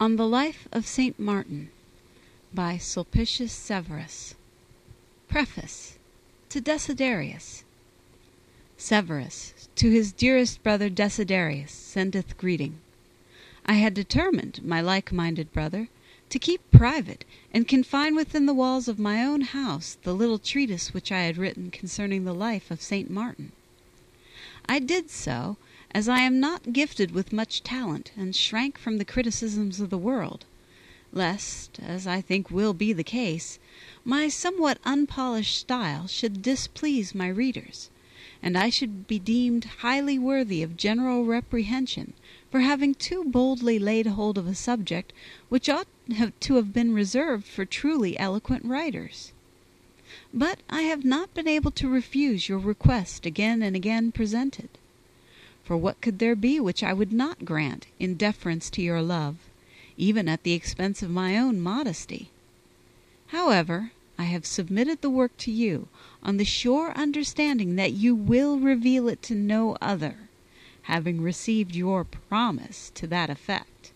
ON THE LIFE OF ST. MARTIN by Sulpicius Severus PREFACE To Desiderius Severus, to his dearest brother Desiderius, sendeth greeting. I had determined, my like minded brother, to keep private, and confine within the walls of my own house the little treatise which I had written concerning the life of St. Martin. I did so, as I am not gifted with much talent, and shrank from the criticisms of the world, lest, as I think will be the case, my somewhat unpolished style should displease my readers, and I should be deemed highly worthy of general reprehension for having too boldly laid hold of a subject which ought to have been reserved for truly eloquent writers. But I have not been able to refuse your request again and again presented. For what could there be which I would not grant in deference to your love, even at the expense of my own modesty? However, I have submitted the work to you on the sure understanding that you will reveal it to no other, having received your promise to that effect.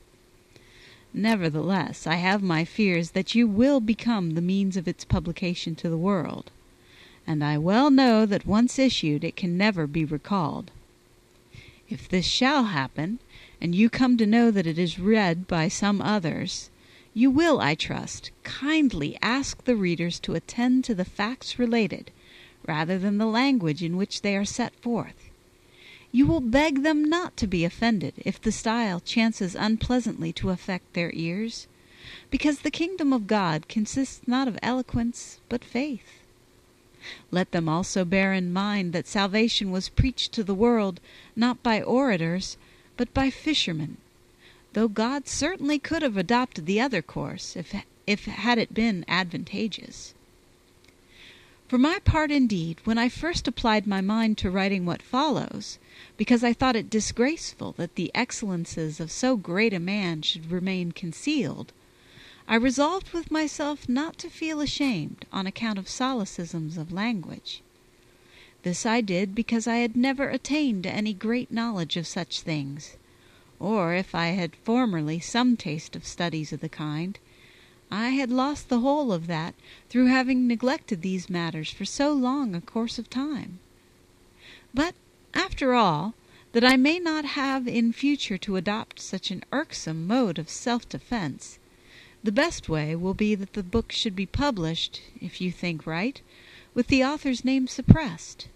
Nevertheless, I have my fears that you will become the means of its publication to the world, and I well know that once issued it can never be recalled. If this shall happen, and you come to know that it is read by some others, you will, I trust, kindly ask the readers to attend to the facts related, rather than the language in which they are set forth. You will beg them not to be offended if the style chances unpleasantly to affect their ears, because the kingdom of God consists not of eloquence but faith. Let them also bear in mind that salvation was preached to the world, not by orators, but by fishermen, though God certainly could have adopted the other course, if, if had it been advantageous. For my part, indeed, when I first applied my mind to writing what follows, because I thought it disgraceful that the excellences of so great a man should remain concealed, I resolved with myself not to feel ashamed on account of solecisms of language. This I did because I had never attained to any great knowledge of such things, or if I had formerly some taste of studies of the kind, I had lost the whole of that through having neglected these matters for so long a course of time. But, after all, that I may not have in future to adopt such an irksome mode of self-defense, the best way will be that the book should be published, if you think right, with the author's name suppressed.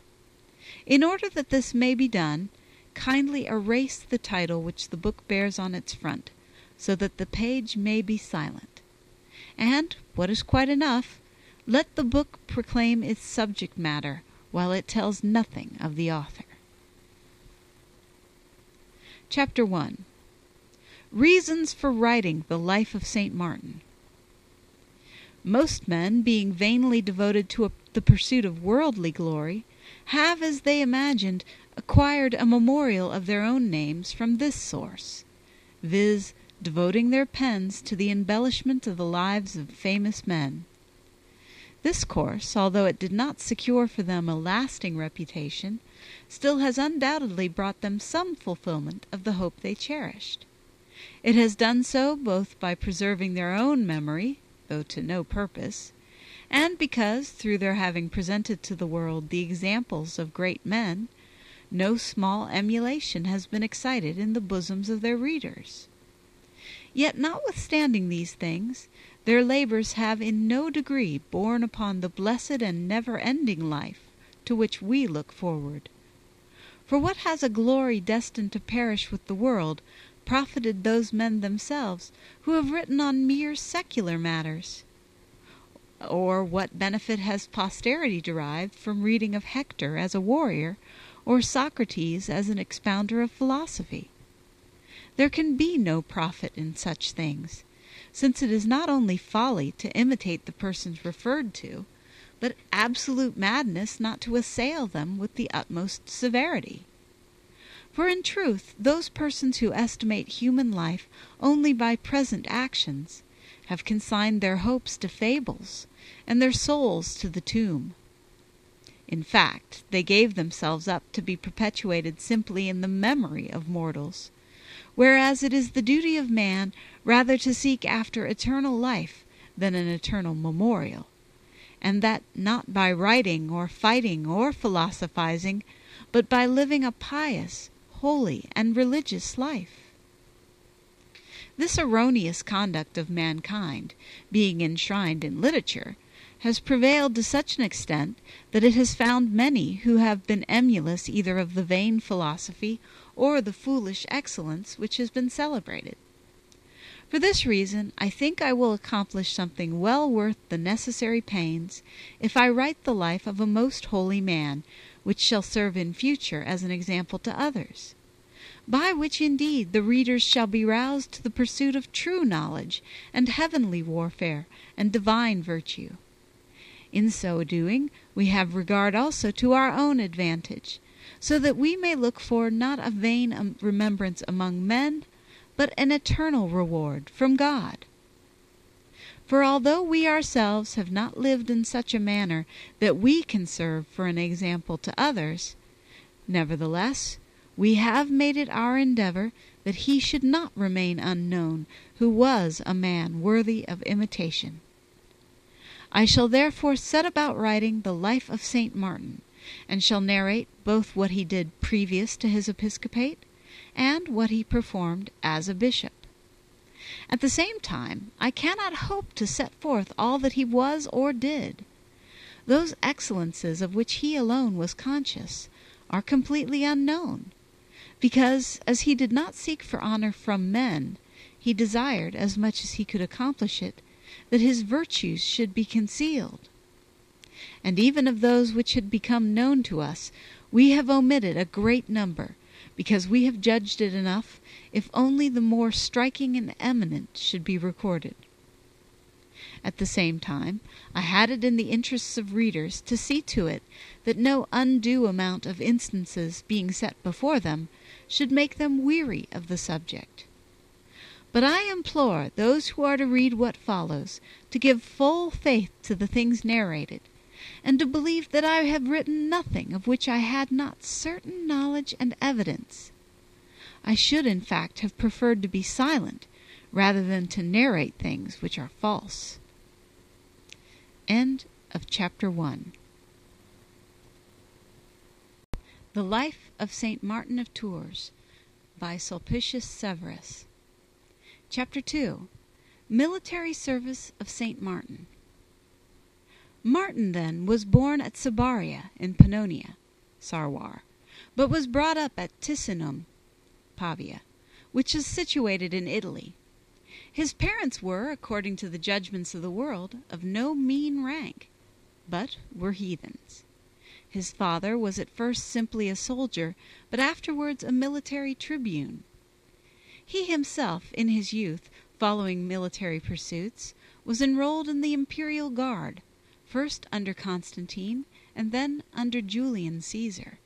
In order that this may be done, kindly erase the title which the book bears on its front, so that the page may be silent. And, what is quite enough, let the book proclaim its subject matter, while it tells nothing of the author. Chapter 1 Reasons for writing the life of St. Martin. Most men, being vainly devoted to a, the pursuit of worldly glory, have, as they imagined, acquired a memorial of their own names from this source, viz., devoting their pens to the embellishment of the lives of famous men. This course, although it did not secure for them a lasting reputation, still has undoubtedly brought them some fulfillment of the hope they cherished. It has done so both by preserving their own memory, though to no purpose, and because, through their having presented to the world the examples of great men, no small emulation has been excited in the bosoms of their readers. Yet, notwithstanding these things, their labors have in no degree borne upon the blessed and never-ending life to which we look forward. For what has a glory destined to perish with the world profited those men themselves who have written on mere secular matters? Or what benefit has posterity derived from reading of Hector as a warrior, or Socrates as an expounder of philosophy? There can be no profit in such things, since it is not only folly to imitate the persons referred to, but absolute madness not to assail them with the utmost severity. For in truth those persons who estimate human life only by present actions have consigned their hopes to fables, and their souls to the tomb. In fact, they gave themselves up to be perpetuated simply in the memory of mortals, whereas it is the duty of man rather to seek after eternal life than an eternal memorial, and that not by writing or fighting or philosophizing, but by living a pious, holy, and religious life. This erroneous conduct of mankind, being enshrined in literature, has prevailed to such an extent that it has found many who have been emulous either of the vain philosophy or the foolish excellence which has been celebrated. For this reason, I think I will accomplish something well worth the necessary pains if I write the life of a most holy man, which shall serve in future as an example to others by which indeed the readers shall be roused to the pursuit of true knowledge and heavenly warfare and divine virtue. In so doing, we have regard also to our own advantage, so that we may look for not a vain um, remembrance among men, but an eternal reward from God. For although we ourselves have not lived in such a manner that we can serve for an example to others, nevertheless we have made it our endeavor that he should not remain unknown who was a man worthy of imitation. I shall therefore set about writing the life of St. Martin, and shall narrate both what he did previous to his episcopate and what he performed as a bishop. At the same time, I cannot hope to set forth all that he was or did. Those excellences of which he alone was conscious are completely unknown, because, as he did not seek for honor from men, he desired, as much as he could accomplish it, that his virtues should be concealed. And even of those which had become known to us, we have omitted a great number, because we have judged it enough if only the more striking and eminent should be recorded. At the same time, I had it in the interests of readers to see to it that no undue amount of instances being set before them should make them weary of the subject. But I implore those who are to read what follows to give full faith to the things narrated, and to believe that I have written nothing of which I had not certain knowledge and evidence. I should, in fact, have preferred to be silent rather than to narrate things which are false. End of chapter 1 The Life of St. Martin of Tours by Sulpicius Severus Chapter 2 Military Service of St. Martin Martin, then, was born at Sabaria in Pannonia (Sarwar), but was brought up at Ticinum (Pavia), which is situated in Italy. His parents were, according to the judgments of the world, of no mean rank, but were heathens. His father was at first simply a soldier, but afterwards a military tribune. He himself, in his youth, following military pursuits, was enrolled in the imperial guard, first under Constantine and then under Julian Caesar.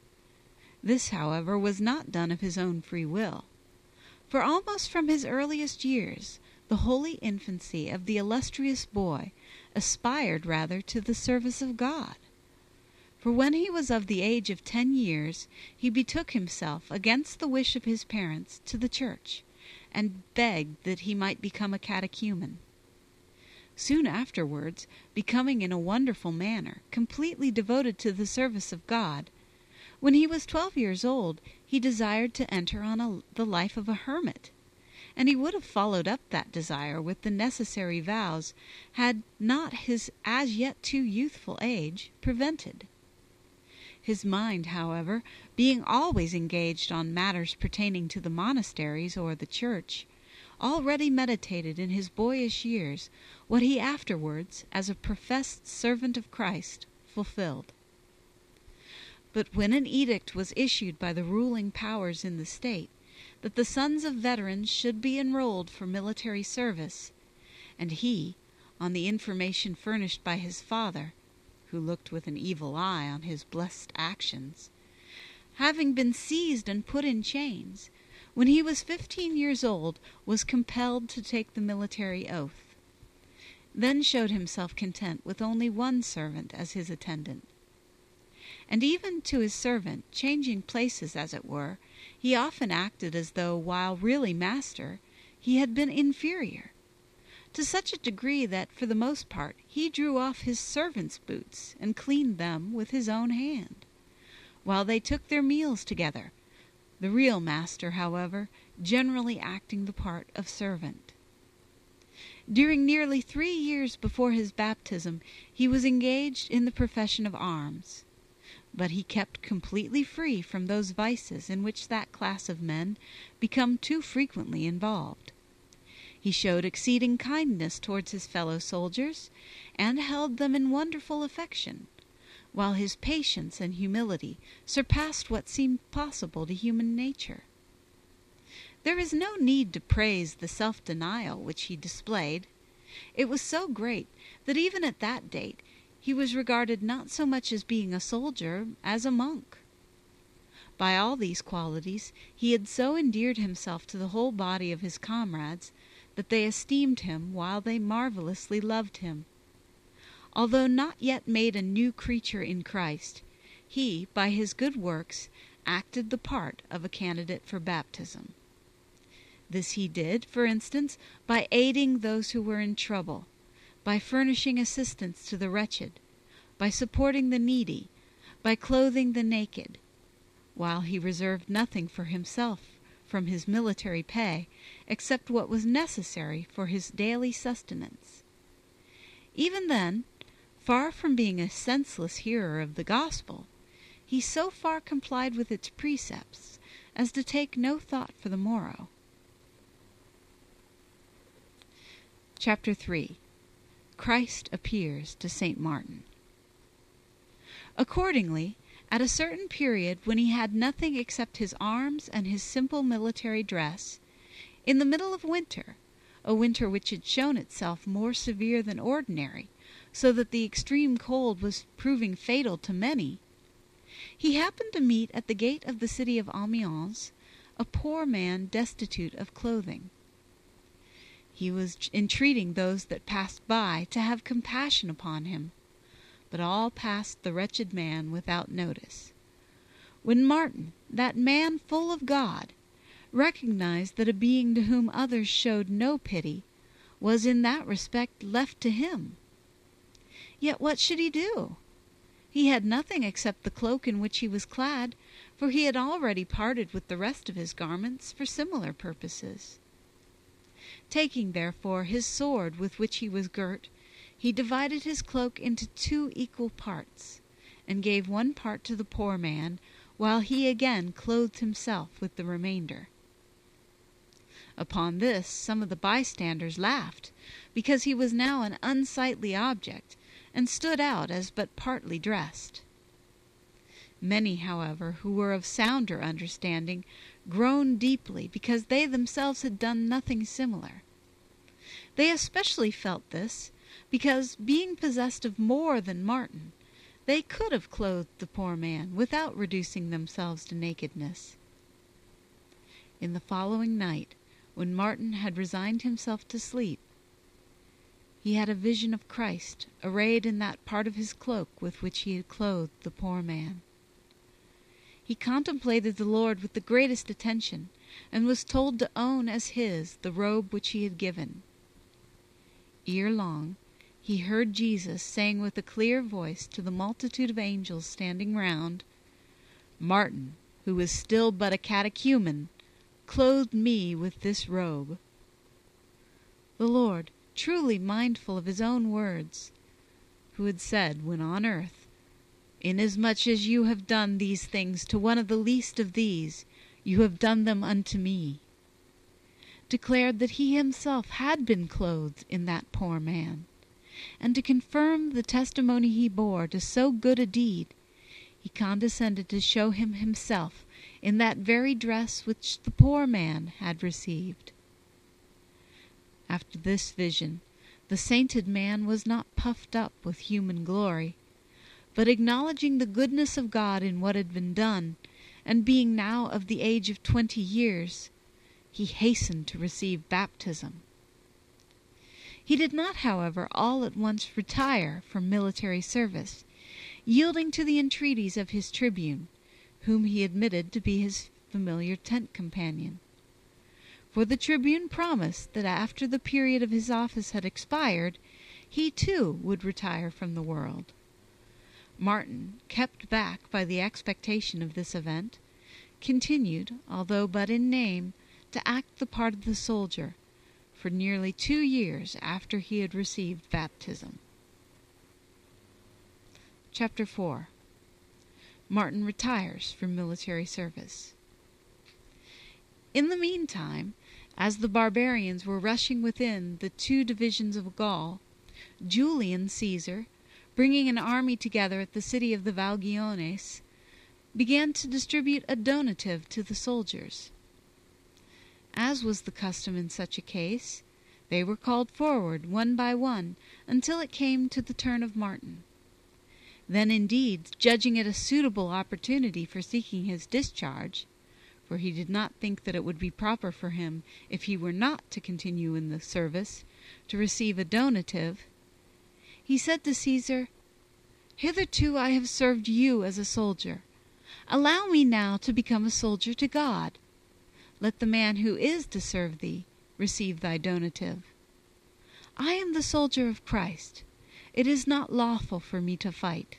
This, however, was not done of his own free will, for almost from his earliest years the holy infancy of the illustrious boy aspired rather to the service of God. For when he was of the age of ten years he betook himself, against the wish of his parents, to the church, and begged that he might become a catechumen. Soon afterwards, becoming in a wonderful manner completely devoted to the service of God, when he was twelve years old he desired to enter on the life of a hermit, and he would have followed up that desire with the necessary vows had not his as yet too youthful age prevented. His mind, however, being always engaged on matters pertaining to the monasteries or the church, already meditated in his boyish years what he afterwards, as a professed servant of Christ, fulfilled. But when an edict was issued by the ruling powers in the state that the sons of veterans should be enrolled for military service, and he, on the information furnished by his father, who looked with an evil eye on his blessed actions, having been seized and put in chains, when he was fifteen years old, was compelled to take the military oath, then showed himself content with only one servant as his attendant. And even to his servant, changing places as it were, he often acted as though, while really master, he had been inferior, to such a degree that for the most part he drew off his servants' boots and cleaned them with his own hand, while they took their meals together, the real master, however, generally acting the part of servant. During nearly three years before his baptism he was engaged in the profession of arms, but he kept completely free from those vices in which that class of men become too frequently involved. He showed exceeding kindness towards his fellow soldiers, and held them in wonderful affection, while his patience and humility surpassed what seemed possible to human nature. There is no need to praise the self denial which he displayed. It was so great that even at that date he was regarded not so much as being a soldier as a monk. By all these qualities he had so endeared himself to the whole body of his comrades that they esteemed him while they marvelously loved him. Although not yet made a new creature in Christ, he, by his good works, acted the part of a candidate for baptism. This he did, for instance, by aiding those who were in trouble, by furnishing assistance to the wretched, by supporting the needy, by clothing the naked, while he reserved nothing for himself from his military pay except what was necessary for his daily sustenance. Even then, far from being a senseless hearer of the gospel, he so far complied with its precepts as to take no thought for the morrow. Chapter 3 Christ appears to Saint Martin. Accordingly, at a certain period when he had nothing except his arms and his simple military dress, in the middle of winter, a winter which had shown itself more severe than ordinary, so that the extreme cold was proving fatal to many, he happened to meet at the gate of the city of Amiens a poor man destitute of clothing. He was entreating those that passed by to have compassion upon him but all passed the wretched man without notice. When Martin, that man full of God, recognized that a being to whom others showed no pity was in that respect left to him. Yet what should he do? He had nothing except the cloak in which he was clad, for he had already parted with the rest of his garments for similar purposes. Taking, therefore, his sword with which he was girt, he divided his cloak into two equal parts, and gave one part to the poor man, while he again clothed himself with the remainder. Upon this some of the bystanders laughed, because he was now an unsightly object, and stood out as but partly dressed. Many, however, who were of sounder understanding, groaned deeply, because they themselves had done nothing similar. They especially felt this, because, being possessed of more than Martin, they could have clothed the poor man without reducing themselves to nakedness. In the following night, when Martin had resigned himself to sleep, he had a vision of Christ arrayed in that part of his cloak with which he had clothed the poor man. He contemplated the Lord with the greatest attention, and was told to own as his the robe which he had given. Ere long he heard Jesus saying with a clear voice to the multitude of angels standing round, Martin, who was still but a catechumen, clothed me with this robe. The Lord, truly mindful of his own words, who had said when on earth, Inasmuch as you have done these things to one of the least of these, you have done them unto me, declared that he himself had been clothed in that poor man and to confirm the testimony he bore to so good a deed, he condescended to show him himself in that very dress which the poor man had received. After this vision, the sainted man was not puffed up with human glory, but acknowledging the goodness of God in what had been done, and being now of the age of twenty years, he hastened to receive baptism. He did not, however, all at once retire from military service, yielding to the entreaties of his tribune, whom he admitted to be his familiar tent companion. For the tribune promised that after the period of his office had expired, he too would retire from the world. Martin, kept back by the expectation of this event, continued, although but in name, to act the part of the soldier, for nearly two years after he had received baptism. Chapter 4 Martin retires from military service. In the meantime, as the barbarians were rushing within the two divisions of Gaul, Julian Caesar, bringing an army together at the city of the Vangiones, began to distribute a donative to the soldiers. As was the custom in such a case, they were called forward one by one until it came to the turn of Martin. Then, indeed, judging it a suitable opportunity for seeking his discharge, for he did not think that it would be proper for him, if he were not to continue in the service, to receive a donative, he said to Caesar, Hitherto I have served you as a soldier. Allow me now to become a soldier to God. Let the man who is to serve thee receive thy donative. I am the soldier of Christ. It is not lawful for me to fight.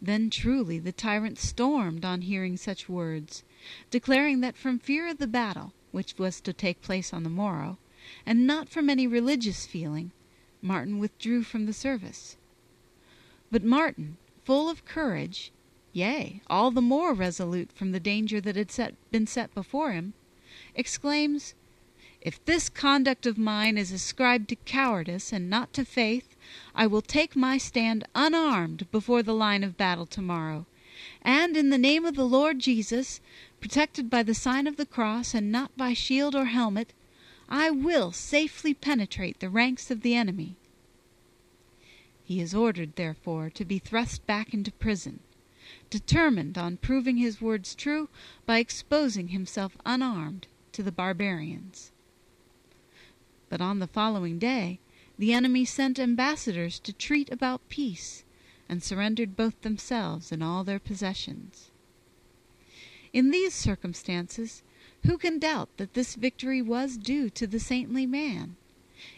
Then truly the tyrant stormed on hearing such words, declaring that from fear of the battle, which was to take place on the morrow, and not from any religious feeling, Martin withdrew from the service. But Martin, full of courage, yea, all the more resolute from the danger that had been set before him, exclaims, If this conduct of mine is ascribed to cowardice and not to faith, I will take my stand unarmed before the line of battle tomorrow, and in the name of the Lord Jesus, protected by the sign of the cross and not by shield or helmet, I will safely penetrate the ranks of the enemy. He is ordered, therefore, to be thrust back into prison, determined on proving his words true by exposing himself unarmed to the barbarians. But on the following day the enemy sent ambassadors to treat about peace, and surrendered both themselves and all their possessions. In these circumstances, who can doubt that this victory was due to the saintly man?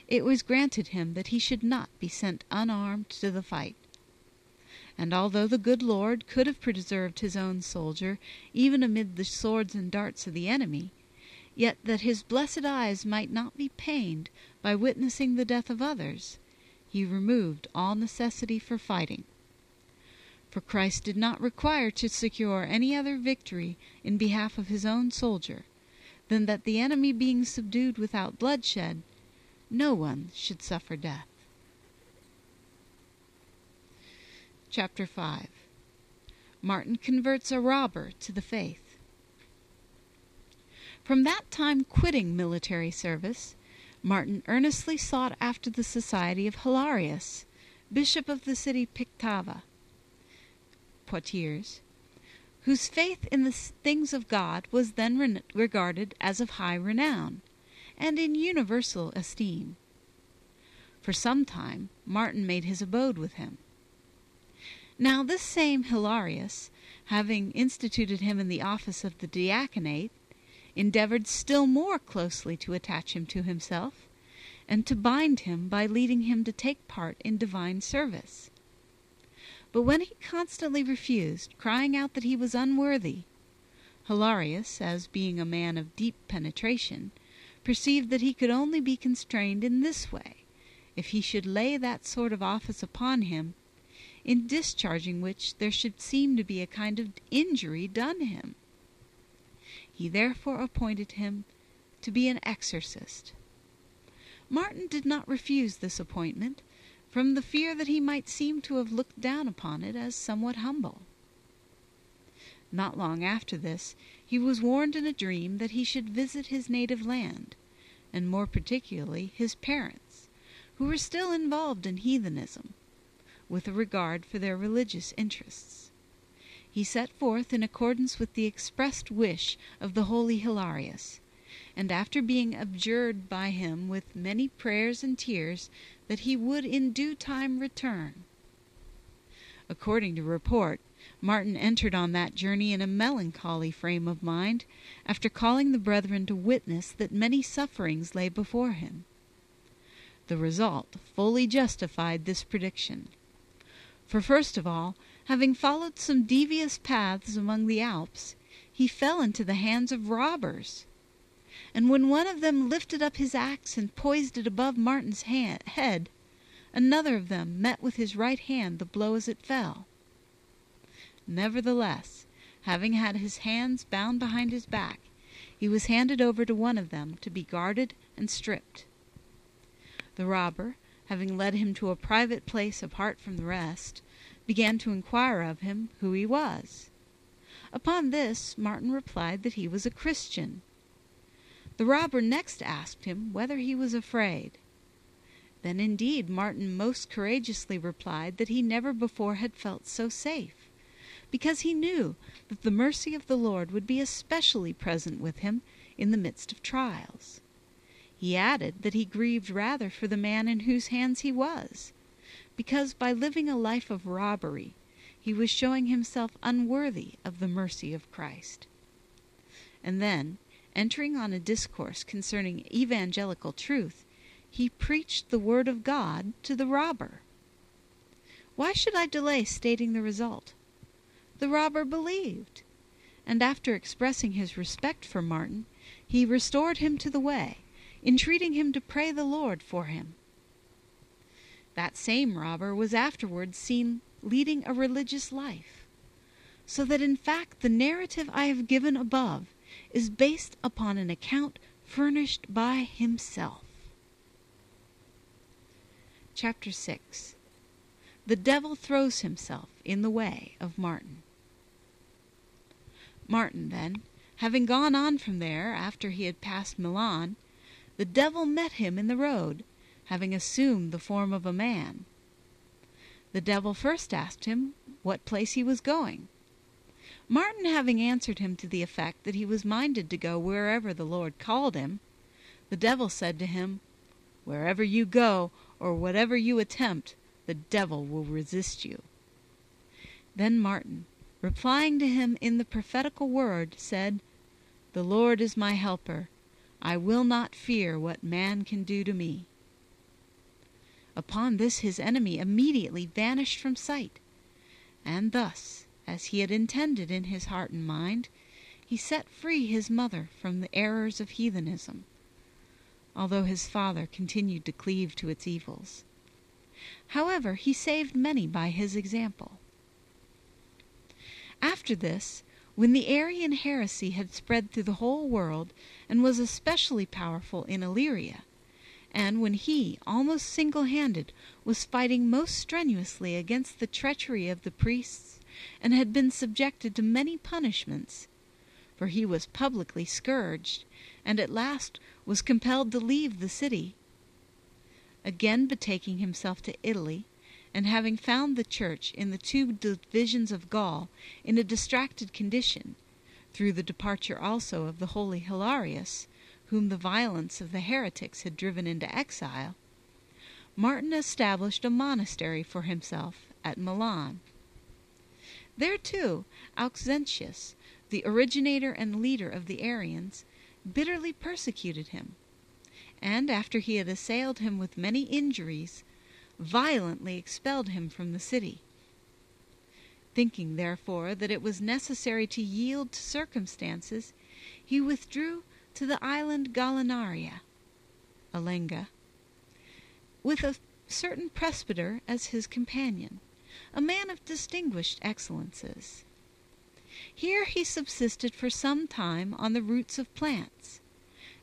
It was granted him that he should not be sent unarmed to the fight. And although the good Lord could have preserved his own soldier even amid the swords and darts of the enemy, yet that his blessed eyes might not be pained by witnessing the death of others, he removed all necessity for fighting. For Christ did not require to secure any other victory in behalf of his own soldier than that the enemy being subdued without bloodshed, no one should suffer death. Chapter 5 Martin converts a robber to the faith. From that time quitting military service, Martin earnestly sought after the society of Hilarius, bishop of the city Pictava, Poitiers, whose faith in the things of God was then regarded as of high renown, and in universal esteem. For some time Martin made his abode with him. Now this same Hilarius, having instituted him in the office of the diaconate, endeavored still more closely to attach him to himself, and to bind him by leading him to take part in divine service. But when he constantly refused, crying out that he was unworthy, Hilarius, as being a man of deep penetration, perceived that he could only be constrained in this way, if he should lay that sort of office upon him, in discharging which there should seem to be a kind of injury done him. He therefore appointed him to be an exorcist. Martin did not refuse this appointment, from the fear that he might seem to have looked down upon it as somewhat humble. Not long after this he was warned in a dream that he should visit his native land, and more particularly his parents, who were still involved in heathenism, with a regard for their religious interests. He set forth in accordance with the expressed wish of the holy Hilarius, and after being adjured by him with many prayers and tears that he would in due time return. According to report, Martin entered on that journey in a melancholy frame of mind, after calling the brethren to witness that many sufferings lay before him. The result fully justified this prediction. For first of all, having followed some devious paths among the Alps, he fell into the hands of robbers. And when one of them lifted up his axe and poised it above Martin's head, another of them met with his right hand the blow as it fell. Nevertheless, having had his hands bound behind his back, he was handed over to one of them to be guarded and stripped. The robber, having led him to a private place apart from the rest, began to inquire of him who he was. Upon this Martin replied that he was a Christian. The robber next asked him whether he was afraid. Then indeed Martin most courageously replied that he never before had felt so safe because he knew that the mercy of the Lord would be especially present with him in the midst of trials. He added that he grieved rather for the man in whose hands he was, because by living a life of robbery he was showing himself unworthy of the mercy of Christ. And then, entering on a discourse concerning evangelical truth, he preached the word of God to the robber. Why should I delay stating the result? The robber believed, and after expressing his respect for Martin, he restored him to the way, entreating him to pray the Lord for him. That same robber was afterwards seen leading a religious life, so that in fact the narrative I have given above is based upon an account furnished by himself. Chapter 6 The Devil Throws Himself in the Way of Martin. Martin, then, having gone on from there after he had passed Milan, the devil met him in the road, having assumed the form of a man. The devil first asked him what place he was going. Martin having answered him to the effect that he was minded to go wherever the Lord called him, the devil said to him, Wherever you go, or whatever you attempt, the devil will resist you. Then Martin, replying to him in the prophetical word, said, The Lord is my helper. I will not fear what man can do to me. Upon this his enemy immediately vanished from sight, and thus, as he had intended in his heart and mind, he set free his mother from the errors of heathenism, although his father continued to cleave to its evils. However, he saved many by his example. After this, when the Arian heresy had spread through the whole world, and was especially powerful in Illyria, and when he, almost single handed, was fighting most strenuously against the treachery of the priests, and had been subjected to many punishments, for he was publicly scourged, and at last was compelled to leave the city, again betaking himself to Italy, and having found the church in the two divisions of Gaul in a distracted condition, through the departure also of the holy Hilarius, whom the violence of the heretics had driven into exile, Martin established a monastery for himself at Milan. There, too, Auxentius, the originator and leader of the Arians, bitterly persecuted him, and after he had assailed him with many injuries, violently expelled him from the city. Thinking, therefore, that it was necessary to yield to circumstances, he withdrew to the island Gallinaria (Albenga), with a certain presbyter as his companion, a man of distinguished excellences. Here he subsisted for some time on the roots of plants,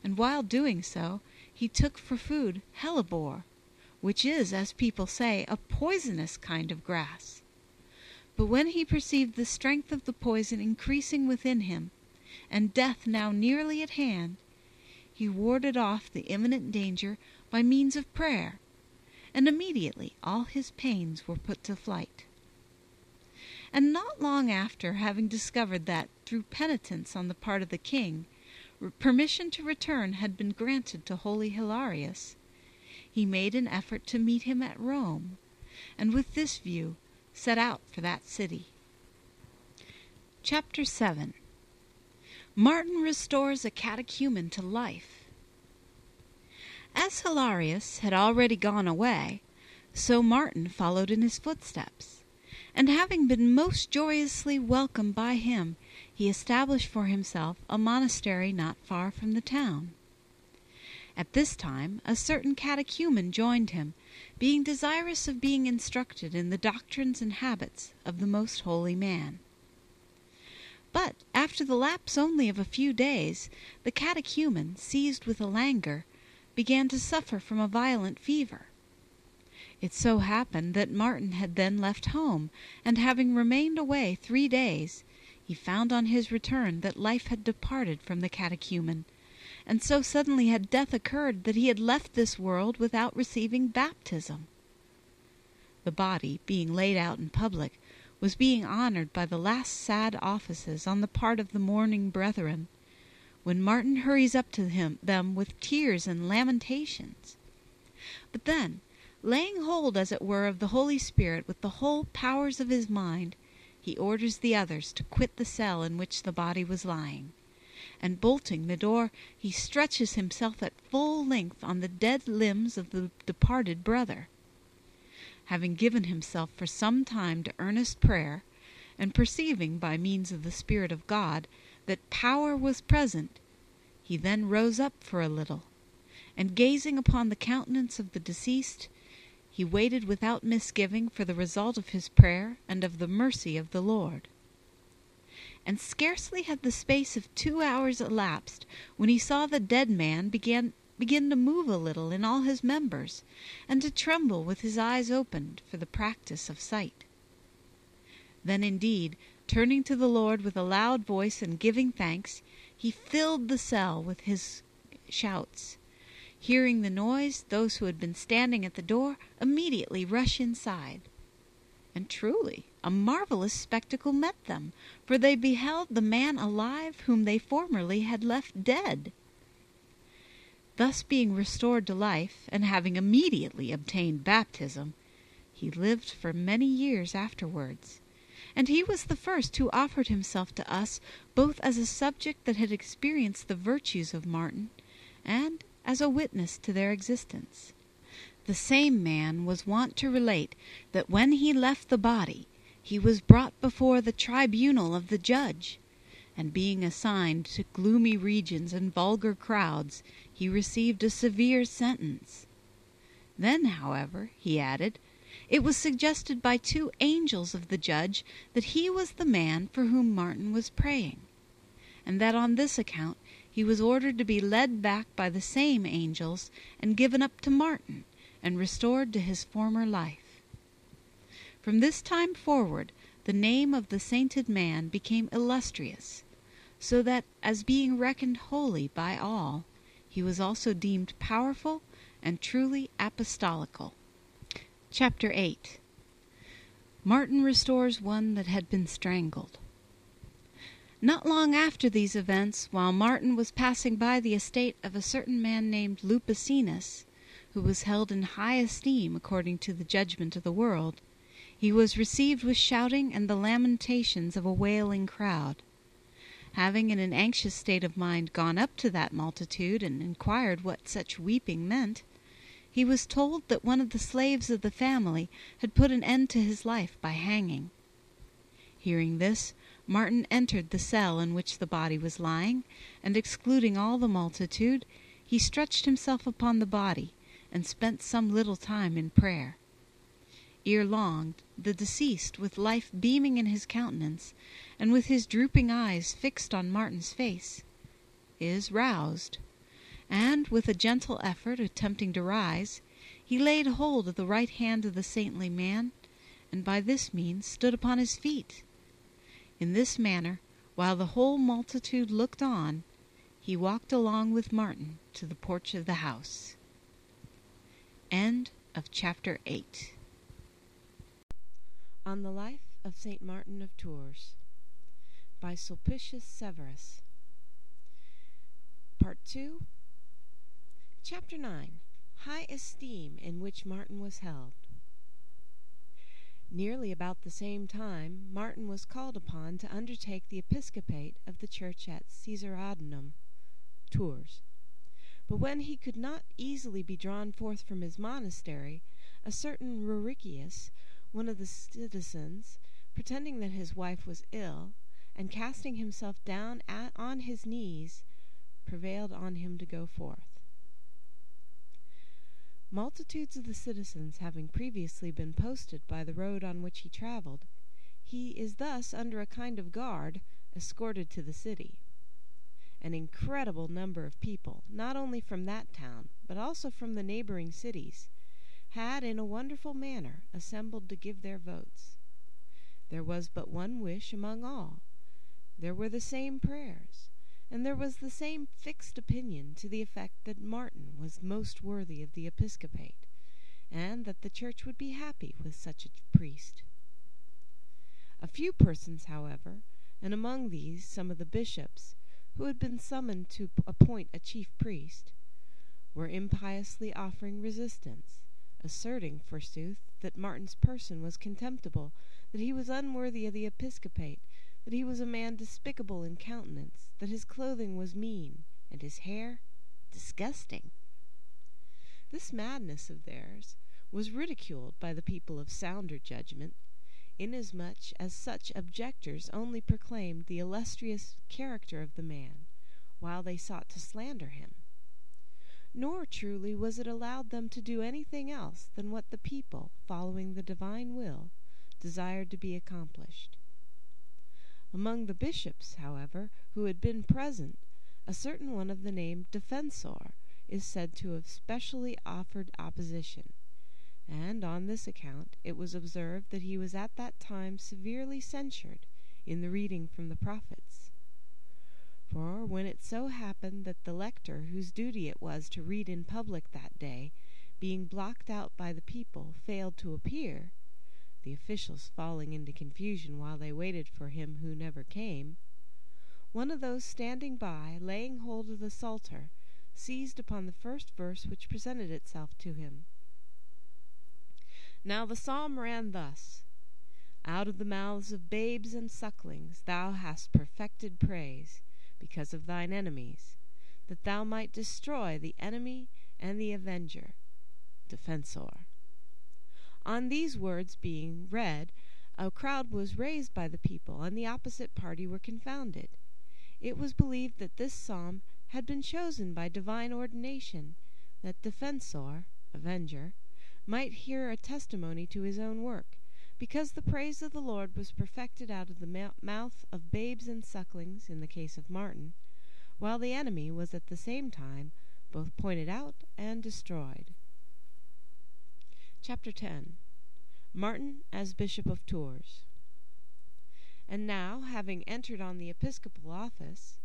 and while doing so he took for food hellebore, which is, as people say, a poisonous kind of grass. But when he perceived the strength of the poison increasing within him, and death now nearly at hand, he warded off the imminent danger by means of prayer, and immediately all his pains were put to flight. And not long after, having discovered that, through penitence on the part of the king, permission to return had been granted to holy Hilarius, he made an effort to meet him at Rome, and with this view set out for that city. Chapter 7 Martin restores a catechumen to life. As Hilarius had already gone away, so Martin followed in his footsteps, and having been most joyously welcomed by him, he established for himself a monastery not far from the town. At this time a certain catechumen joined him, being desirous of being instructed in the doctrines and habits of the most holy man. But after the lapse only of a few days, the catechumen, seized with a languor, began to suffer from a violent fever. It so happened that Martin had then left home, and having remained away three days, he found on his return that life had departed from the catechumen, and so suddenly had death occurred that he had left this world without receiving baptism. The body, being laid out in public, was being honored by the last sad offices on the part of the mourning brethren, when Martin hurries up to him, them with tears and lamentations. But then, laying hold as it were of the Holy Spirit with the whole powers of his mind, he orders the others to quit the cell in which the body was lying, and bolting the door, he stretches himself at full length on the dead limbs of the departed brother. Having given himself for some time to earnest prayer, and perceiving by means of the Spirit of God that power was present, he then rose up for a little, and gazing upon the countenance of the deceased, he waited without misgiving for the result of his prayer and of the mercy of the Lord. And scarcely had the space of two hours elapsed when he saw the dead man began begin to move a little in all his members, and to tremble with his eyes opened for the practice of sight. Then indeed turning to the Lord with a loud voice and giving thanks, he filled the cell with his shouts. Hearing the noise, those who had been standing at the door immediately rush inside. And truly a marvelous spectacle met them, for they beheld the man alive whom they formerly had left dead. Thus being restored to life, and having immediately obtained baptism, he lived for many years afterwards and he was the first who offered himself to us both as a subject that had experienced the virtues of Martin and as a witness to their existence. The same man was wont to relate that when he left the body he was brought before the tribunal of the judge, and being assigned to gloomy regions and vulgar crowds, he received a severe sentence. Then, however, he added, it was suggested by two angels of the judge that he was the man for whom Martin was praying, and that on this account he was ordered to be led back by the same angels and given up to Martin and restored to his former life. From this time forward the name of the sainted man became illustrious, so that, as being reckoned holy by all, he was also deemed powerful and truly apostolical. Chapter 8 Martin restores one that had been strangled. Not long after these events, while Martin was passing by the estate of a certain man named Lupicinus, who was held in high esteem according to the judgment of the world, he was received with shouting and the lamentations of a wailing crowd. Having in an anxious state of mind gone up to that multitude and inquired what such weeping meant, he was told that one of the slaves of the family had put an end to his life by hanging. Hearing this, Martin entered the cell in which the body was lying, and excluding all the multitude, he stretched himself upon the body, and spent some little time in prayer. Ere long, the deceased, with life beaming in his countenance, and with his drooping eyes fixed on Martin's face, is roused and with a gentle effort attempting to rise, he laid hold of the right hand of the saintly man, and by this means stood upon his feet. In this manner, while the whole multitude looked on, he walked along with Martin to the porch of the house. End of chapter 8 On the Life of St. Martin of Tours by Sulpicius Severus Part 2 Chapter 9 High Esteem in which Martin was held Nearly about the same time Martin was called upon to undertake the episcopate of the church at Caesareodunum (Tours). But when he could not easily be drawn forth from his monastery, a certain Ruricius, one of the citizens, pretending that his wife was ill, and casting himself down at, on his knees, prevailed on him to go forth. Multitudes of the citizens having previously been posted by the road on which he travelled, he is thus under a kind of guard escorted to the city. An incredible number of people, not only from that town, but also from the neighbouring cities, had in a wonderful manner assembled to give their votes. There was but one wish among all. There were the same prayers, and there was the same fixed opinion to the effect that Martin was most worthy of the episcopate, and that the church would be happy with such a priest. A few persons, however, and among these some of the bishops, who had been summoned to appoint a chief priest, were impiously offering resistance, asserting, forsooth, that Martin's person was contemptible, that he was unworthy of the episcopate, that he was a man despicable in countenance, that his clothing was mean, and his hair disgusting. This madness of theirs was ridiculed by the people of sounder judgment, inasmuch as such objectors only proclaimed the illustrious character of the man, while they sought to slander him. Nor truly was it allowed them to do anything else than what the people, following the divine will, desired to be accomplished. Among the bishops, however, who had been present, a certain one of the name Defensor is said to have specially offered opposition, and on this account it was observed that he was at that time severely censured in the reading from the prophets. For when it so happened that the lector whose duty it was to read in public that day, being blocked out by the people, failed to appear, the officials falling into confusion while they waited for him who never came, one of those standing by, laying hold of the psalter, seized upon the first verse which presented itself to him. Now the psalm ran thus: Out of the mouths of babes and sucklings thou hast perfected praise, because of thine enemies, that thou might destroy the enemy and the avenger. Defensor. On these words being read, a crowd was raised by the people, and the opposite party were confounded. It was believed that this psalm had been chosen by divine ordination, that Defensor (avenger) might hear a testimony to his own work, because the praise of the Lord was perfected out of the mouth of babes and sucklings in the case of Martin, while the enemy was at the same time both pointed out and destroyed. Chapter 10 Martin as Bishop of Tours And now, having entered on the episcopal office,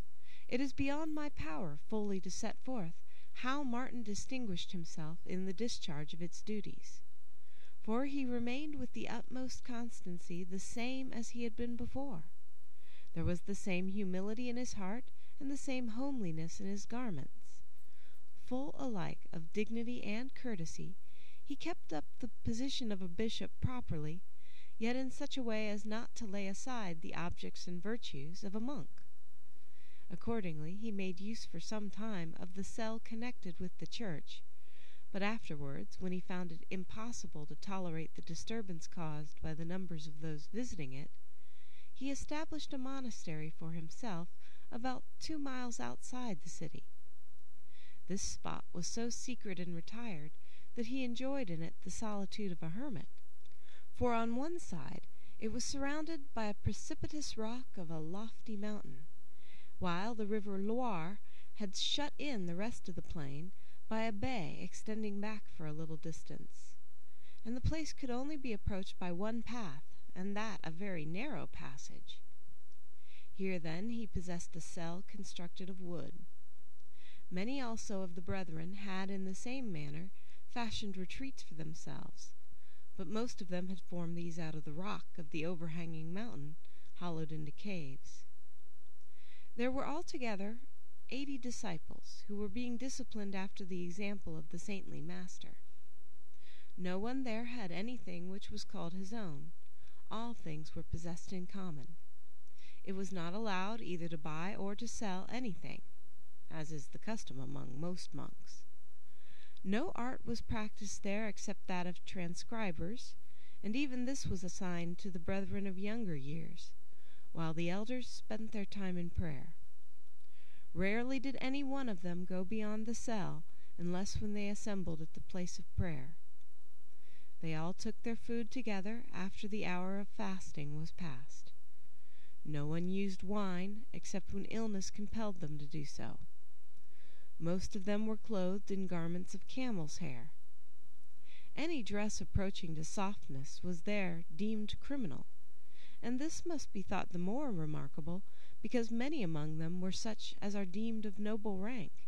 it is beyond my power fully to set forth how Martin distinguished himself in the discharge of its duties. For he remained with the utmost constancy the same as he had been before. There was the same humility in his heart and the same homeliness in his garments. Full alike of dignity and courtesy, he kept up the position of a bishop properly, yet in such a way as not to lay aside the objects and virtues of a monk. Accordingly, he made use for some time of the cell connected with the church, but afterwards, when he found it impossible to tolerate the disturbance caused by the numbers of those visiting it, he established a monastery for himself about two miles outside the city. This spot was so secret and retired that he enjoyed in it the solitude of a hermit, for on one side it was surrounded by a precipitous rock of a lofty mountain, while the river Loire had shut in the rest of the plain by a bay extending back for a little distance, and the place could only be approached by one path, and that a very narrow passage. Here, then, he possessed a cell constructed of wood. Many also of the brethren had in the same manner fashioned retreats for themselves, but most of them had formed these out of the rock of the overhanging mountain, hollowed into caves. There were altogether eighty disciples, who were being disciplined after the example of the saintly master. No one there had anything which was called his own, all things were possessed in common. It was not allowed either to buy or to sell anything, as is the custom among most monks. No art was practised there except that of transcribers, and even this was assigned to the brethren of younger years, while the elders spent their time in prayer. Rarely did any one of them go beyond the cell unless when they assembled at the place of prayer. They all took their food together after the hour of fasting was past. No one used wine except when illness compelled them to do so. Most of them were clothed in garments of camel's hair. Any dress approaching to softness was there deemed criminal, and this must be thought the more remarkable because many among them were such as are deemed of noble rank.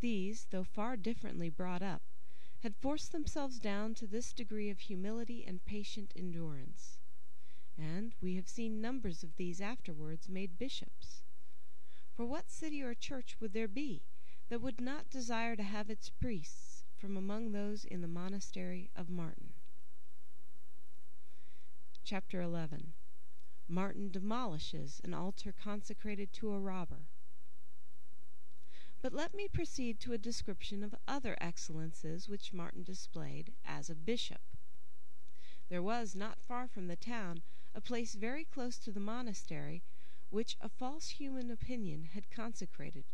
These, though far differently brought up, had forced themselves down to this degree of humility and patient endurance, and we have seen numbers of these afterwards made bishops. For what city or church would there be that would not desire to have its priests from among those in the monastery of Martin? Chapter 11 Martin demolishes an altar consecrated to a robber. But let me proceed to a description of other excellences which Martin displayed as a bishop. There was, not far from the town, a place very close to the monastery which a false human opinion had consecrated,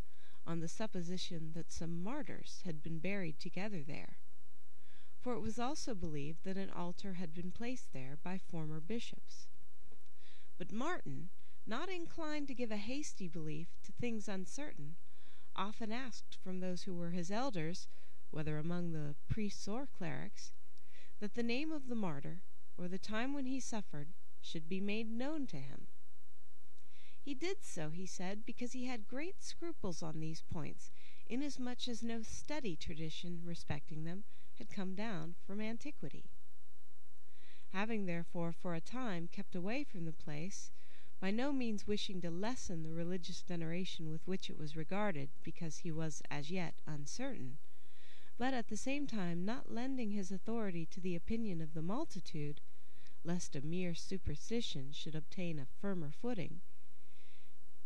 on the supposition that some martyrs had been buried together there. For it was also believed that an altar had been placed there by former bishops. But Martin, not inclined to give a hasty belief to things uncertain, often asked from those who were his elders, whether among the priests or clerics, that the name of the martyr, or the time when he suffered, should be made known to him. He did so, he said, because he had great scruples on these points, inasmuch as no steady tradition respecting them had come down from antiquity. Having therefore for a time kept away from the place, by no means wishing to lessen the religious veneration with which it was regarded, because he was as yet uncertain, but at the same time not lending his authority to the opinion of the multitude, lest a mere superstition should obtain a firmer footing,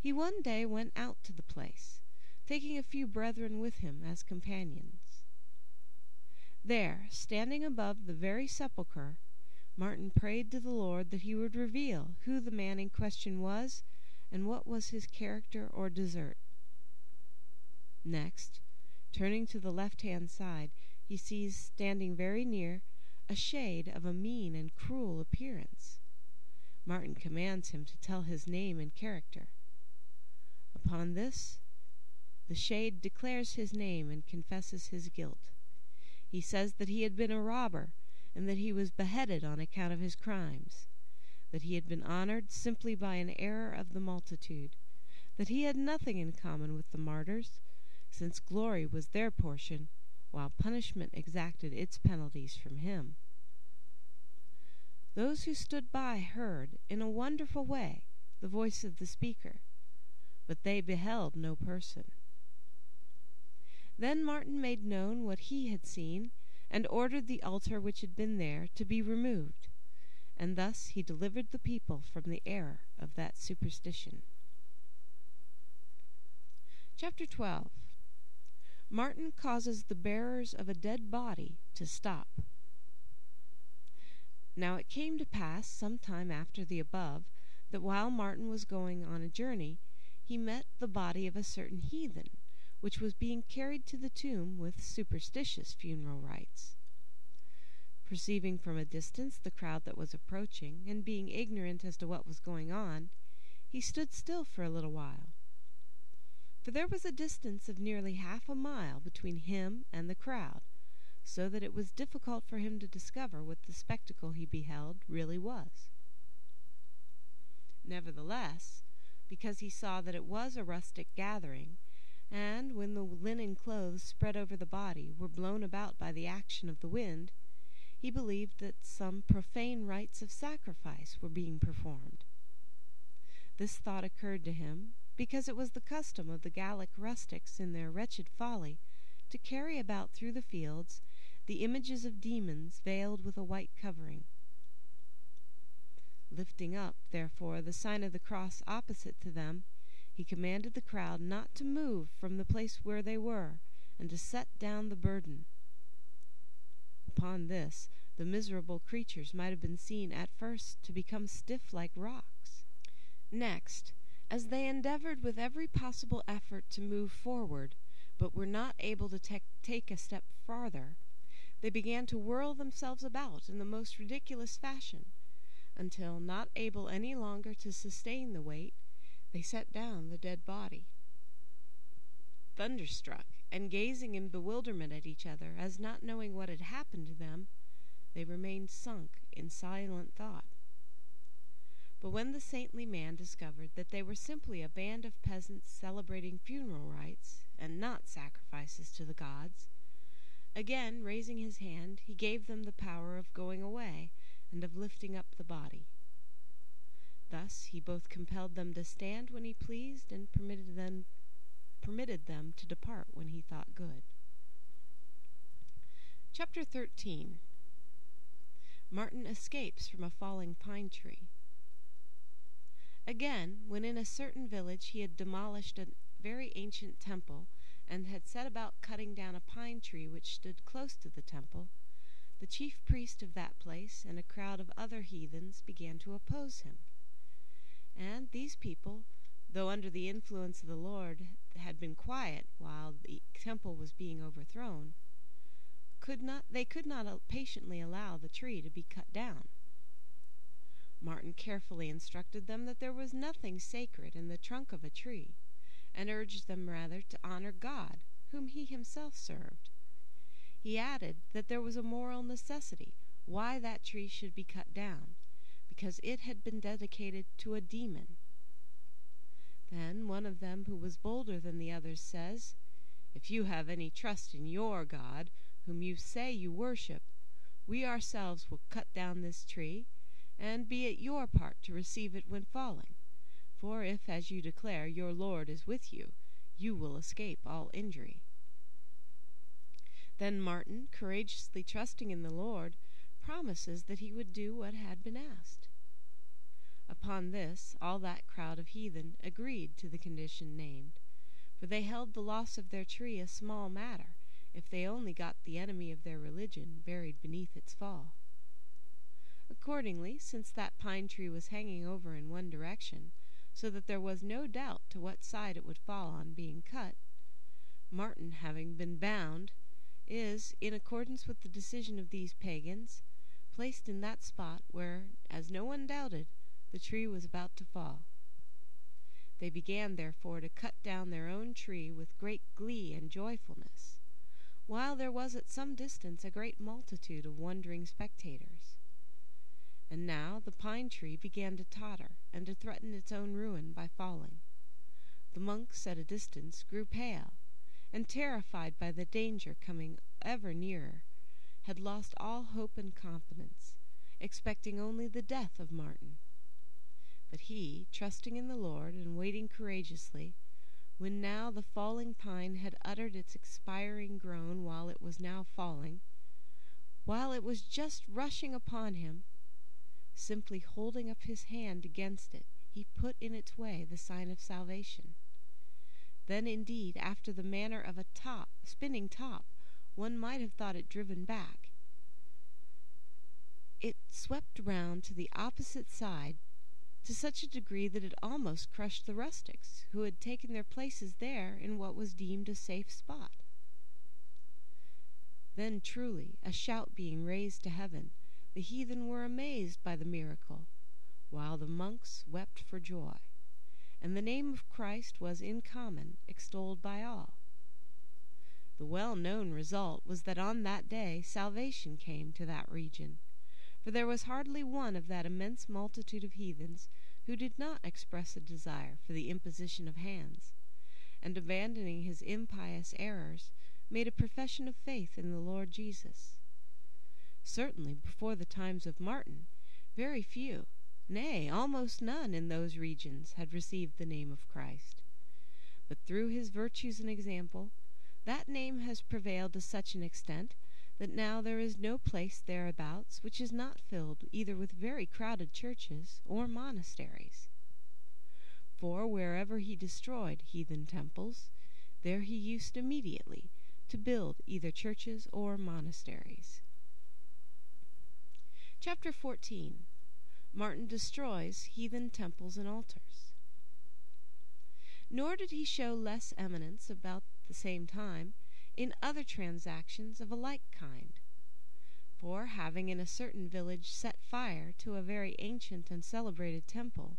he one day went out to the place, taking a few brethren with him as companions. There, standing above the very sepulchre, Martin prayed to the Lord that he would reveal who the man in question was, and what was his character or desert. Next, turning to the left-hand side, he sees standing very near a shade of a mean and cruel appearance. Martin commands him to tell his name and character. Upon this, the shade declares his name and confesses his guilt. He says that he had been a robber, and that he was beheaded on account of his crimes, that he had been honored simply by an error of the multitude, that he had nothing in common with the martyrs, since glory was their portion, while punishment exacted its penalties from him. Those who stood by heard, in a wonderful way, the voice of the speaker, but they beheld no person. Then Martin made known what he had seen, and ordered the altar which had been there to be removed, and thus he delivered the people from the error of that superstition. Chapter 12 Martin causes the bearers of a dead body to stop. Now it came to pass some time after the above, that while Martin was going on a journey, he met the body of a certain heathen, which was being carried to the tomb with superstitious funeral rites. Perceiving from a distance the crowd that was approaching, and being ignorant as to what was going on, he stood still for a little while. For there was a distance of nearly half a mile between him and the crowd, so that it was difficult for him to discover what the spectacle he beheld really was. Nevertheless, because he saw that it was a rustic gathering, and when the linen clothes spread over the body were blown about by the action of the wind, he believed that some profane rites of sacrifice were being performed. This thought occurred to him because it was the custom of the Gallic rustics in their wretched folly to carry about through the fields the images of demons veiled with a white covering. Lifting up, therefore, the sign of the cross opposite to them, he commanded the crowd not to move from the place where they were, and to set down the burden. Upon this, the miserable creatures might have been seen at first to become stiff like rocks. Next, as they endeavored with every possible effort to move forward, but were not able to te- take a step farther, they began to whirl themselves about in the most ridiculous fashion, until, not able any longer to sustain the weight, they set down the dead body. Thunderstruck, and gazing in bewilderment at each other, as not knowing what had happened to them, they remained sunk in silent thought. But when the saintly man discovered that they were simply a band of peasants celebrating funeral rites, and not sacrifices to the gods, again raising his hand, he gave them the power of going away and of lifting up the body. Thus he both compelled them to stand when he pleased and permitted them permitted them to depart when he thought good. Chapter 13 Martin escapes from a falling pine tree. Again, when in a certain village he had demolished a very ancient temple, and had set about cutting down a pine tree which stood close to the temple, the chief priest of that place and a crowd of other heathens began to oppose him. And these people, though under the influence of the Lord had been quiet while the temple was being overthrown, could not they could not patiently allow the tree to be cut down. Martin carefully instructed them that there was nothing sacred in the trunk of a tree, and urged them rather to honor God, whom he himself served. He added that there was a moral necessity why that tree should be cut down, because it had been dedicated to a demon. Then one of them, who was bolder than the others, says, If you have any trust in your God, whom you say you worship, we ourselves will cut down this tree, and be it your part to receive it when falling. For if, as you declare, your Lord is with you, you will escape all injury. Then Martin, courageously trusting in the Lord, promises that he would do what had been asked. Upon this, all that crowd of heathen agreed to the condition named, for they held the loss of their tree a small matter, if they only got the enemy of their religion buried beneath its fall. Accordingly, since that pine tree was hanging over in one direction, so that there was no doubt to what side it would fall on being cut, Martin, having been bound, is, in accordance with the decision of these pagans, placed in that spot where, as no one doubted, the tree was about to fall. They began, therefore, to cut down their own tree with great glee and joyfulness, while there was at some distance a great multitude of wondering spectators. And now the pine tree began to totter and to threaten its own ruin by falling. The monks at a distance grew pale, and terrified by the danger coming ever nearer, had lost all hope and confidence, expecting only the death of Martin. But he, trusting in the Lord and waiting courageously, when now the falling pine had uttered its expiring groan while it was now falling, while it was just rushing upon him, simply holding up his hand against it, he put in its way the sign of salvation. Then, indeed, after the manner of a top, spinning top, one might have thought it driven back. It swept round to the opposite side to such a degree that it almost crushed the rustics, who had taken their places there in what was deemed a safe spot. Then, truly, a shout being raised to heaven, the heathen were amazed by the miracle, while the monks wept for joy, and the name of Christ was in common extolled by all. The well known result was that on that day salvation came to that region, for there was hardly one of that immense multitude of heathens who did not express a desire for the imposition of hands, and abandoning his impious errors, made a profession of faith in the Lord Jesus. Certainly, before the times of Martin, very few, nay, almost none in those regions had received the name of Christ. But through his virtues and example, that name has prevailed to such an extent that now there is no place thereabouts which is not filled either with very crowded churches or monasteries. For wherever he destroyed heathen temples, there he used immediately to build either churches or monasteries. Chapter 14 Martin destroys heathen temples and altars. Nor did he show less eminence about the same time in other transactions of a like kind. For having in a certain village set fire to a very ancient and celebrated temple,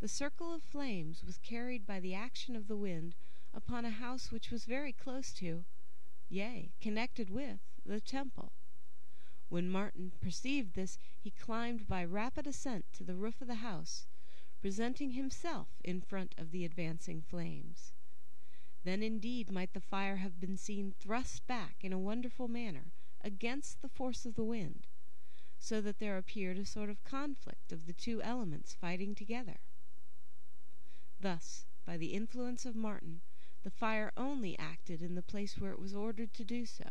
the circle of flames was carried by the action of the wind upon a house which was very close to, yea, connected with, the temple. When Martin perceived this, he climbed by rapid ascent to the roof of the house, presenting himself in front of the advancing flames. Then indeed might the fire have been seen thrust back in a wonderful manner against the force of the wind, so that there appeared a sort of conflict of the two elements fighting together. Thus, by the influence of Martin, the fire only acted in the place where it was ordered to do so.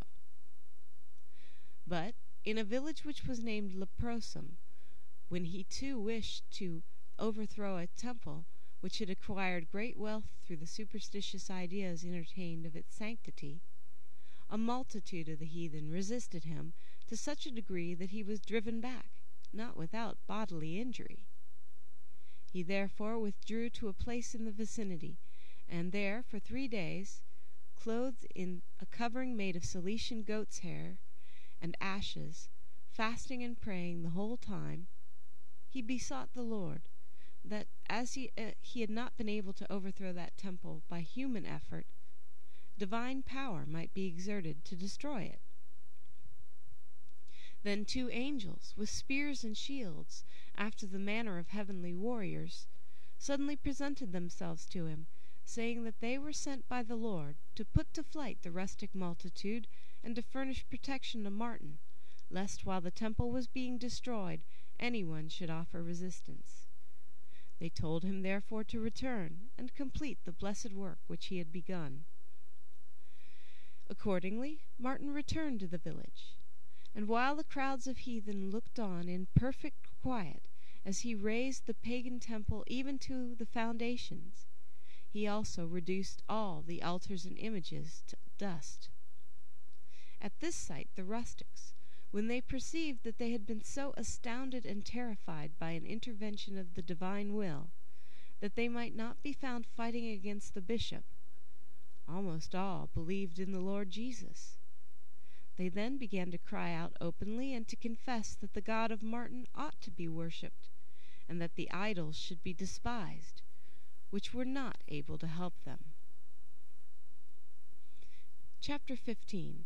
But in a village which was named Leprosum, when he too wished to overthrow a temple which had acquired great wealth through the superstitious ideas entertained of its sanctity, a multitude of the heathen resisted him to such a degree that he was driven back, not without bodily injury. He therefore withdrew to a place in the vicinity, and there for three days, clothed in a covering made of Cilician goat's hair and ashes, fasting and praying the whole time, he besought the Lord that as he, uh, he had not been able to overthrow that temple by human effort, divine power might be exerted to destroy it. Then two angels, with spears and shields, after the manner of heavenly warriors, suddenly presented themselves to him, saying that they were sent by the Lord to put to flight the rustic multitude and to furnish protection to Martin, lest while the temple was being destroyed any one should offer resistance. They told him therefore to return and complete the blessed work which he had begun. Accordingly, Martin returned to the village, and while the crowds of heathen looked on in perfect quiet as he razed the pagan temple even to the foundations, he also reduced all the altars and images to dust. At this sight the rustics, when they perceived that they had been so astounded and terrified by an intervention of the divine will, that they might not be found fighting against the bishop, almost all believed in the Lord Jesus. They then began to cry out openly and to confess that the God of Martin ought to be worshipped, and that the idols should be despised, which were not able to help them. Chapter 15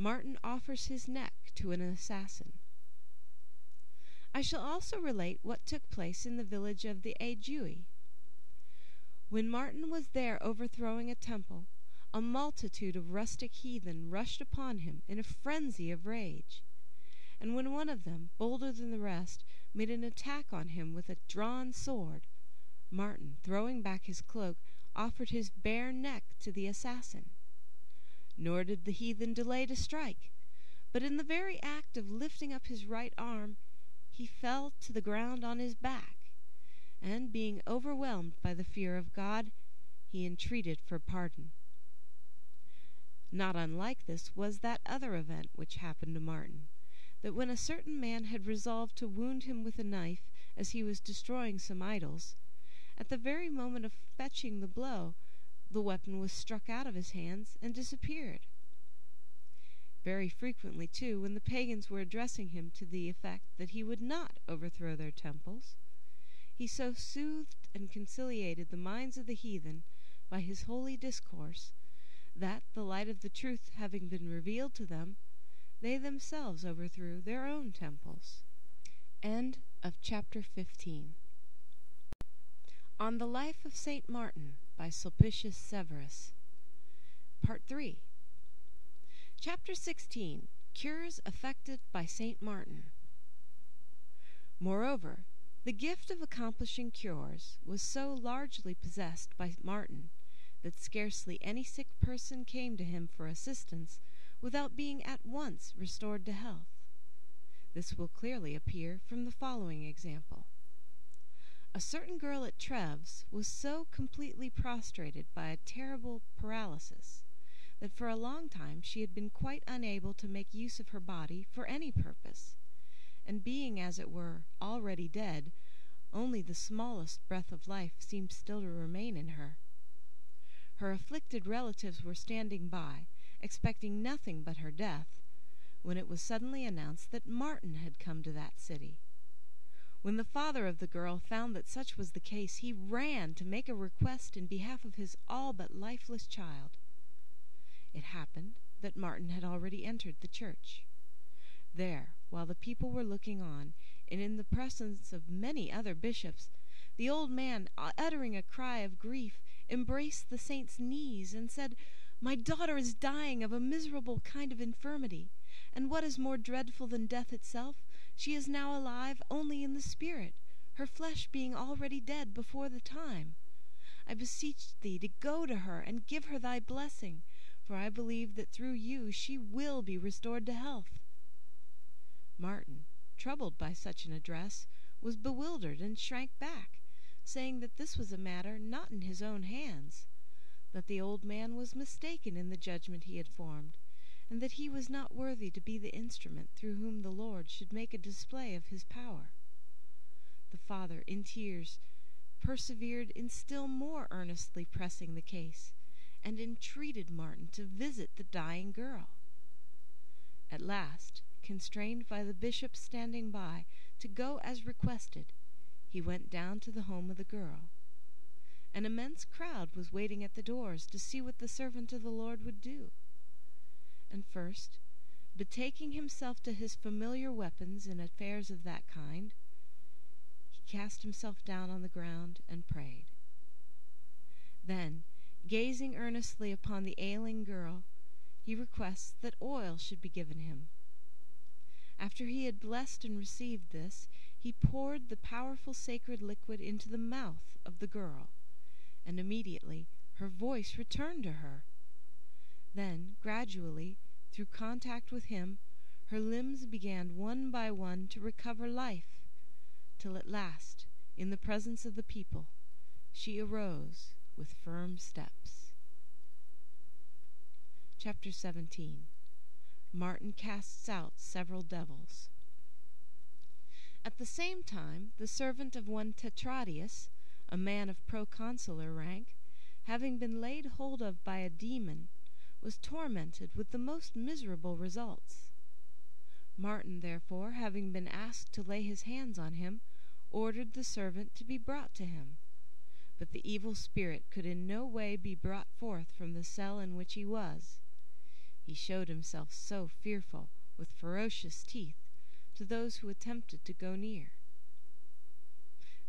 Martin offers his neck to an assassin. I shall also relate what took place in the village of the Aedui. When Martin was there overthrowing a temple, a multitude of rustic heathen rushed upon him in a frenzy of rage, and when one of them, bolder than the rest, made an attack on him with a drawn sword, Martin, throwing back his cloak, offered his bare neck to the assassin. Nor did the heathen delay to strike, but in the very act of lifting up his right arm, he fell to the ground on his back, and being overwhelmed by the fear of God, he entreated for pardon. Not unlike this was that other event which happened to Martin, that when a certain man had resolved to wound him with a knife as he was destroying some idols, at the very moment of fetching the blow, the weapon was struck out of his hands and disappeared. Very frequently, too, when the pagans were addressing him to the effect that he would not overthrow their temples, he so soothed and conciliated the minds of the heathen by his holy discourse that, the light of the truth having been revealed to them, they themselves overthrew their own temples. End of chapter 15. On the Life of Saint Martin by Sulpicius Severus. Part 3. Chapter 16 Cures effected by Saint Martin. Moreover, the gift of accomplishing cures was so largely possessed by Martin that scarcely any sick person came to him for assistance without being at once restored to health. This will clearly appear from the following example. A certain girl at Treves was so completely prostrated by a terrible paralysis that for a long time she had been quite unable to make use of her body for any purpose, and being as it were already dead, only the smallest breath of life seemed still to remain in her. Her afflicted relatives were standing by, expecting nothing but her death, when it was suddenly announced that Martin had come to that city. When the father of the girl found that such was the case, he ran to make a request in behalf of his all but lifeless child. It happened that Martin had already entered the church. There, while the people were looking on, and in the presence of many other bishops, the old man, uh, uttering a cry of grief, embraced the saint's knees, and said, My daughter is dying of a miserable kind of infirmity, and what is more dreadful than death itself, she is now alive only in the spirit, her flesh being already dead before the time. I beseech thee to go to her and give her thy blessing, for I believe that through you she will be restored to health. Martin, troubled by such an address, was bewildered and shrank back, saying that this was a matter not in his own hands, that the old man was mistaken in the judgment he had formed, and that he was not worthy to be the instrument through whom the Lord should make a display of his power. The father, in tears, persevered in still more earnestly pressing the case, and entreated Martin to visit the dying girl. At last, constrained by the bishop standing by to go as requested, he went down to the home of the girl. An immense crowd was waiting at the doors to see what the servant of the Lord would do. And first, betaking himself to his familiar weapons in affairs of that kind, he cast himself down on the ground and prayed. Then, gazing earnestly upon the ailing girl, he requests that oil should be given him. After he had blessed and received this, he poured the powerful sacred liquid into the mouth of the girl, and immediately her voice returned to her. Then, gradually, through contact with him, her limbs began one by one to recover life, till at last, in the presence of the people, she arose with firm steps. Chapter 17 Martin casts out several devils. At the same time, the servant of one Tetradius, a man of proconsular rank, having been laid hold of by a demon, was tormented with the most miserable results. Martin, therefore, having been asked to lay his hands on him, ordered the servant to be brought to him. But the evil spirit could in no way be brought forth from the cell in which he was. He showed himself so fearful, with ferocious teeth, to those who attempted to go near.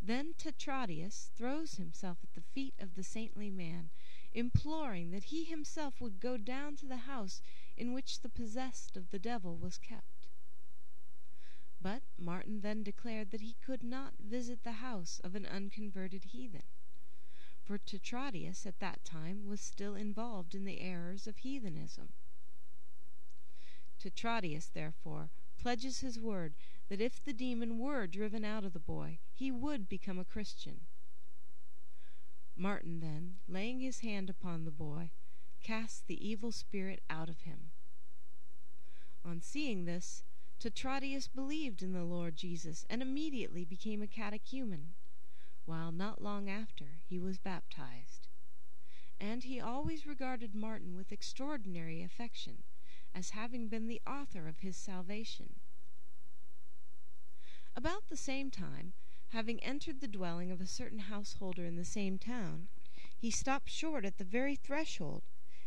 Then Tetradius throws himself at the feet of the saintly man, imploring that he himself would go down to the house in which the possessed of the devil was kept. But Martin then declared that he could not visit the house of an unconverted heathen, for Tetradius at that time was still involved in the errors of heathenism. Tetradius, therefore, pledges his word that if the demon were driven out of the boy, he would become a Christian. Martin then, laying his hand upon the boy, cast the evil spirit out of him. On seeing this, Tetradius believed in the Lord Jesus and immediately became a catechumen, while not long after he was baptized. And he always regarded Martin with extraordinary affection, as having been the author of his salvation. About the same time, having entered the dwelling of a certain householder in the same town, he stopped short at the very threshold,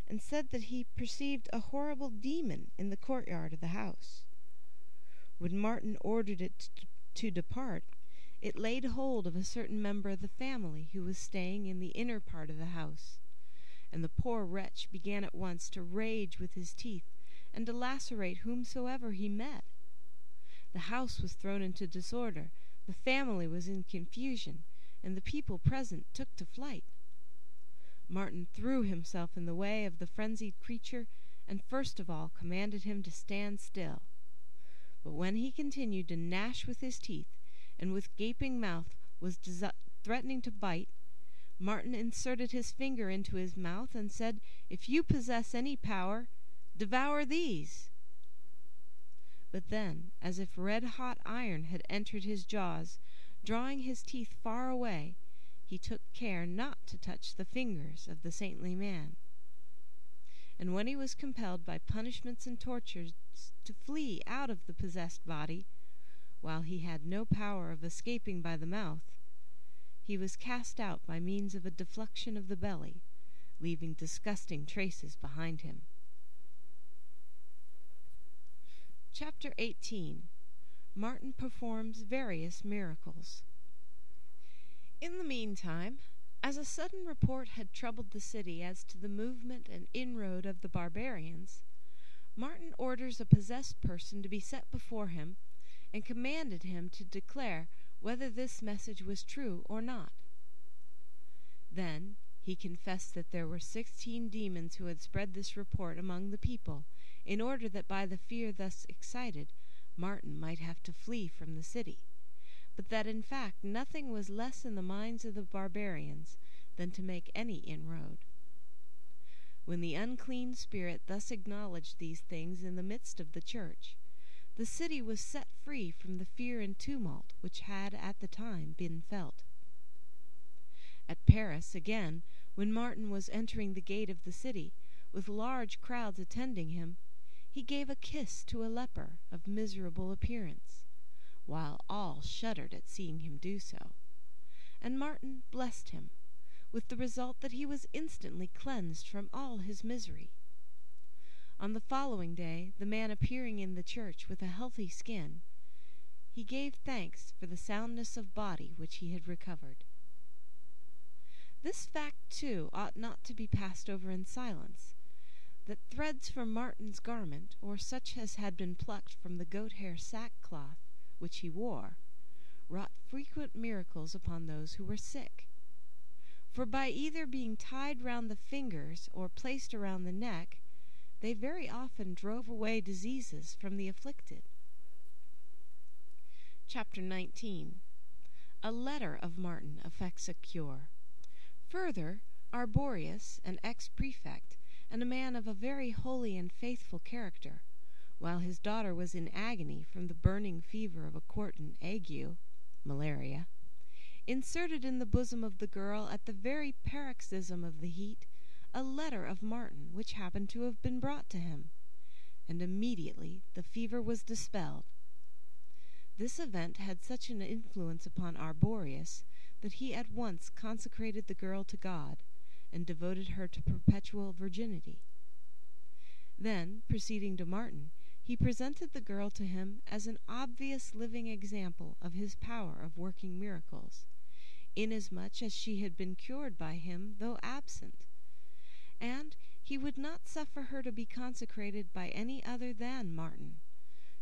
and said that he perceived a horrible demon in the courtyard of the house. When Martin ordered it to depart, it laid hold of a certain member of the family who was staying in the inner part of the house, and the poor wretch began at once to rage with his teeth and to lacerate whomsoever he met. The house was thrown into disorder, the family was in confusion, and the people present took to flight. Martin threw himself in the way of the frenzied creature, and first of all commanded him to stand still. But when he continued to gnash with his teeth, and with gaping mouth was threatening to bite, Martin inserted his finger into his mouth and said, If you possess any power, devour these. But then, as if red hot iron had entered his jaws, drawing his teeth far away, he took care not to touch the fingers of the saintly man. And when he was compelled by punishments and tortures to flee out of the possessed body, while he had no power of escaping by the mouth, he was cast out by means of a deflection of the belly, leaving disgusting traces behind him. Chapter 18 Martin performs various miracles. In the meantime, as a sudden report had troubled the city as to the movement and inroad of the barbarians, Martin orders a possessed person to be set before him, and commanded him to declare whether this message was true or not. Then he confessed that there were sixteen demons who had spread this report among the people, in order that by the fear thus excited Martin might have to flee from the city, but that in fact nothing was less in the minds of the barbarians than to make any inroad. When the unclean spirit thus acknowledged these things in the midst of the church, the city was set free from the fear and tumult which had at the time been felt. At Paris, again, when Martin was entering the gate of the city, with large crowds attending him, he gave a kiss to a leper of miserable appearance, while all shuddered at seeing him do so, and Martin blessed him, with the result that he was instantly cleansed from all his misery. On the following day, the man appearing in the church with a healthy skin, he gave thanks for the soundness of body which he had recovered. This fact, too, ought not to be passed over in silence, that threads from Martin's garment, or such as had been plucked from the goat hair sackcloth which he wore, wrought frequent miracles upon those who were sick. For by either being tied round the fingers or placed around the neck, they very often drove away diseases from the afflicted. Chapter 19 A letter of Martin effects a cure. Further, Arborius, an ex-prefect, and a man of a very holy and faithful character, while his daughter was in agony from the burning fever of a quartan ague (malaria), inserted in the bosom of the girl at the very paroxysm of the heat a letter of Martin which happened to have been brought to him, and immediately the fever was dispelled. This event had such an influence upon Arborius that he at once consecrated the girl to God, and devoted her to perpetual virginity. Then, proceeding to Martin, he presented the girl to him as an obvious living example of his power of working miracles, inasmuch as she had been cured by him though absent and he would not suffer her to be consecrated by any other than Martin,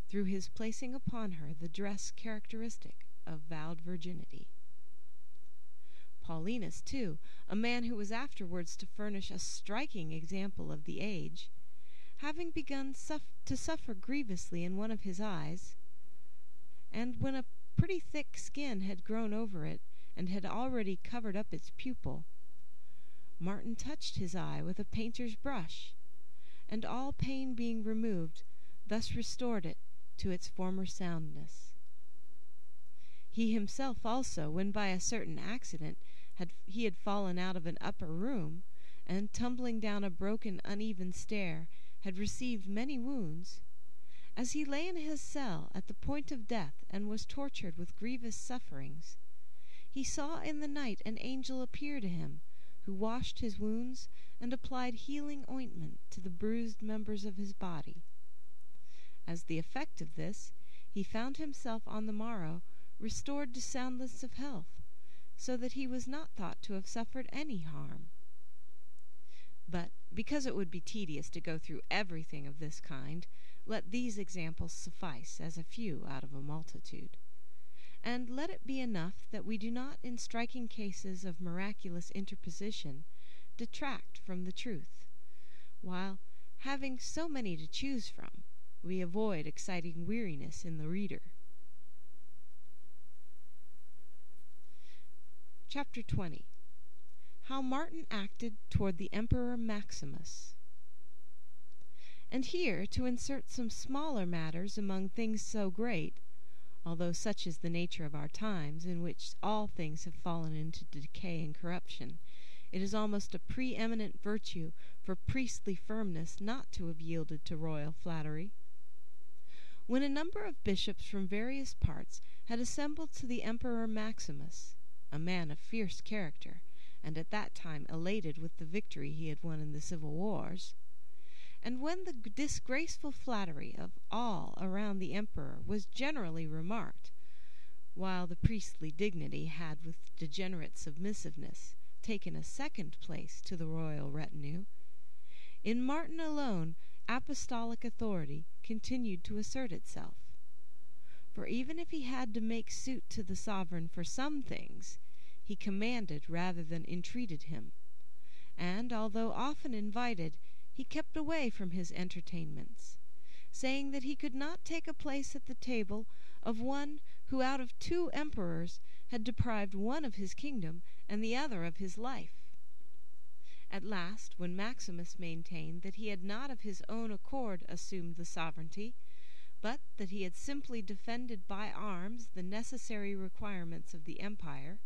through his placing upon her the dress characteristic of vowed virginity. Paulinus, too, a man who was afterwards to furnish a striking example of the age, having begun suff- to suffer grievously in one of his eyes, and when a pretty thick skin had grown over it and had already covered up its pupil, Martin touched his eye with a painter's brush, and all pain being removed, thus restored it to its former soundness. He himself also, when by a certain accident had he had fallen out of an upper room, and tumbling down a broken uneven stair had received many wounds, as he lay in his cell at the point of death and was tortured with grievous sufferings, he saw in the night an angel appear to him who washed his wounds and applied healing ointment to the bruised members of his body. As the effect of this, he found himself on the morrow restored to soundness of health, so that he was not thought to have suffered any harm. But because it would be tedious to go through everything of this kind, let these examples suffice as a few out of a multitude and let it be enough that we do not in striking cases of miraculous interposition detract from the truth, while, having so many to choose from, we avoid exciting weariness in the reader. Chapter 20 How Martin acted toward the Emperor Maximus. And here, to insert some smaller matters among things so great, although such is the nature of our times, in which all things have fallen into decay and corruption, it is almost a pre-eminent virtue for priestly firmness not to have yielded to royal flattery. When a number of bishops from various parts had assembled to the Emperor Maximus, a man of fierce character, and at that time elated with the victory he had won in the civil wars, and when the disgraceful flattery of all around the emperor was generally remarked, while the priestly dignity had with degenerate submissiveness taken a second place to the royal retinue, in Martin alone apostolic authority continued to assert itself. For even if he had to make suit to the sovereign for some things, he commanded rather than entreated him, and although often invited, he kept away from his entertainments, saying that he could not take a place at the table of one who out of two emperors had deprived one of his kingdom and the other of his life. At last, when Maximus maintained that he had not of his own accord assumed the sovereignty, but that he had simply defended by arms the necessary requirements of the empire,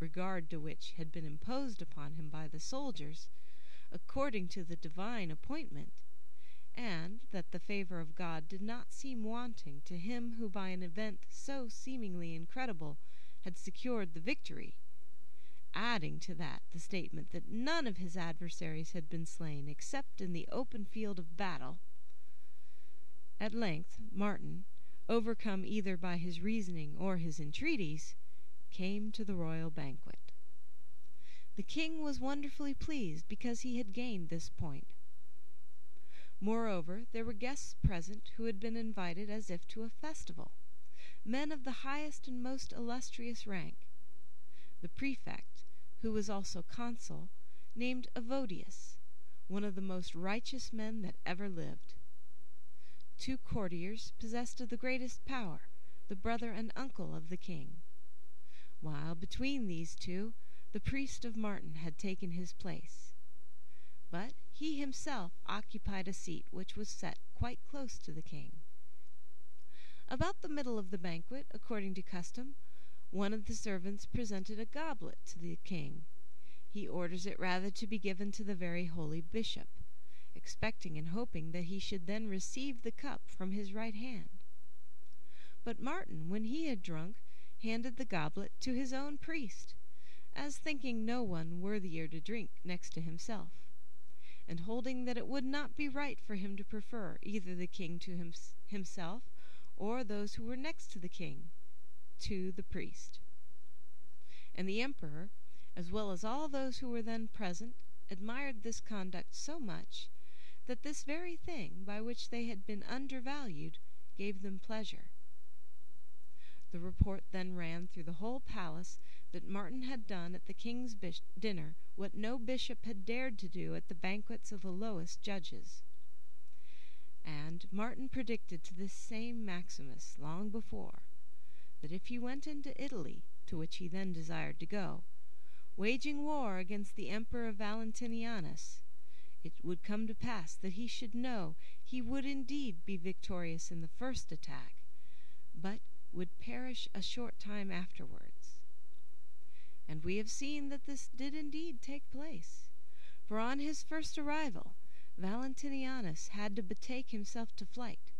regard to which had been imposed upon him by the soldiers, according to the divine appointment, and that the favour of God did not seem wanting to him who by an event so seemingly incredible had secured the victory, adding to that the statement that none of his adversaries had been slain except in the open field of battle. At length Martin, overcome either by his reasoning or his entreaties, came to the royal banquet. The king was wonderfully pleased because he had gained this point. Moreover, there were guests present who had been invited as if to a festival, men of the highest and most illustrious rank. The prefect, who was also consul, named Evodius, one of the most righteous men that ever lived. Two courtiers possessed of the greatest power, the brother and uncle of the king, while between these two the priest of Martin had taken his place, but he himself occupied a seat which was set quite close to the king. About the middle of the banquet, according to custom, one of the servants presented a goblet to the king. He orders it rather to be given to the very holy bishop, expecting and hoping that he should then receive the cup from his right hand. But Martin, when he had drunk, handed the goblet to his own priest, as thinking no one worthier to drink next to himself, and holding that it would not be right for him to prefer either the king to him, himself or those who were next to the king to the priest. And the emperor, as well as all those who were then present, admired this conduct so much that this very thing by which they had been undervalued gave them pleasure. The report then ran through the whole palace that Martin had done at the king's bish- dinner what no bishop had dared to do at the banquets of the lowest judges. And Martin predicted to this same Maximus long before that if he went into Italy, to which he then desired to go, waging war against the Emperor Valentinianus, it would come to pass that he should know he would indeed be victorious in the first attack, but would perish a short time afterwards. And we have seen that this did indeed take place, for on his first arrival Valentinianus had to betake himself to flight,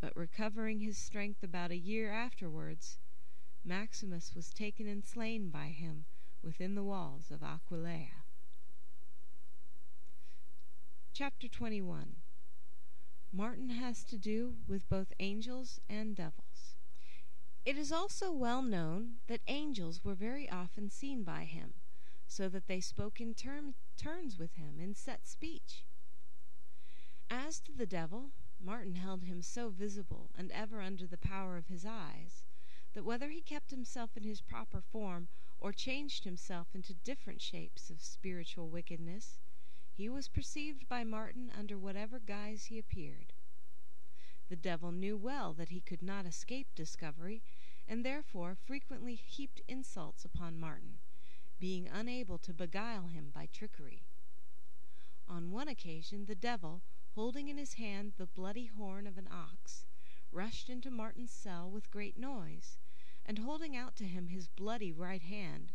but recovering his strength about a year afterwards, Maximus was taken and slain by him within the walls of Aquileia. Chapter 21 Martin has to do with both angels and devils. It is also well known that angels were very often seen by him, so that they spoke in term, turns with him in set speech. As to the devil, Martin held him so visible and ever under the power of his eyes, that whether he kept himself in his proper form or changed himself into different shapes of spiritual wickedness, he was perceived by Martin under whatever guise he appeared. The devil knew well that he could not escape discovery, and therefore frequently heaped insults upon Martin, being unable to beguile him by trickery. On one occasion the devil, holding in his hand the bloody horn of an ox, rushed into Martin's cell with great noise, and holding out to him his bloody right hand,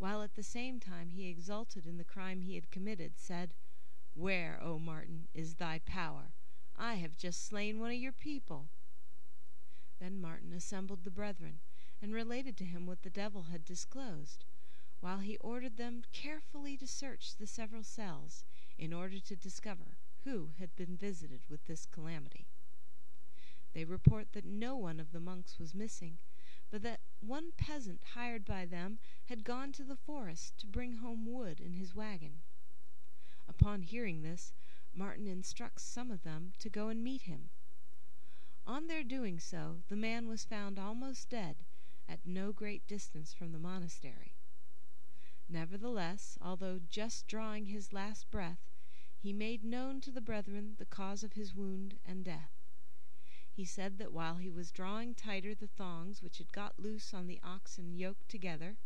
while at the same time he exulted in the crime he had committed, said, Where, O Martin, is thy power? I have just slain one of your people. Then Martin assembled the brethren, and related to him what the devil had disclosed, while he ordered them carefully to search the several cells, in order to discover who had been visited with this calamity. They report that no one of the monks was missing, but that one peasant hired by them had gone to the forest to bring home wood in his wagon. Upon hearing this, Martin instructs some of them to go and meet him. On their doing so, the man was found almost dead, at no great distance from the monastery. Nevertheless, although just drawing his last breath, he made known to the brethren the cause of his wound and death. He said that while he was drawing tighter the thongs which had got loose on the oxen yoked together,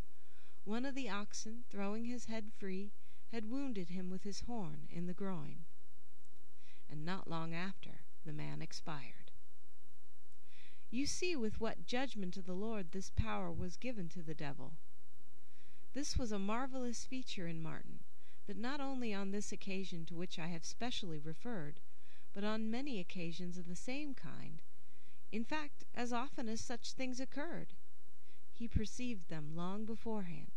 one of the oxen, throwing his head free, had wounded him with his horn in the groin. And not long after the man expired. You see with what judgment of the Lord this power was given to the devil. This was a marvellous feature in Martin, that not only on this occasion to which I have specially referred, but on many occasions of the same kind, in fact, as often as such things occurred, he perceived them long beforehand,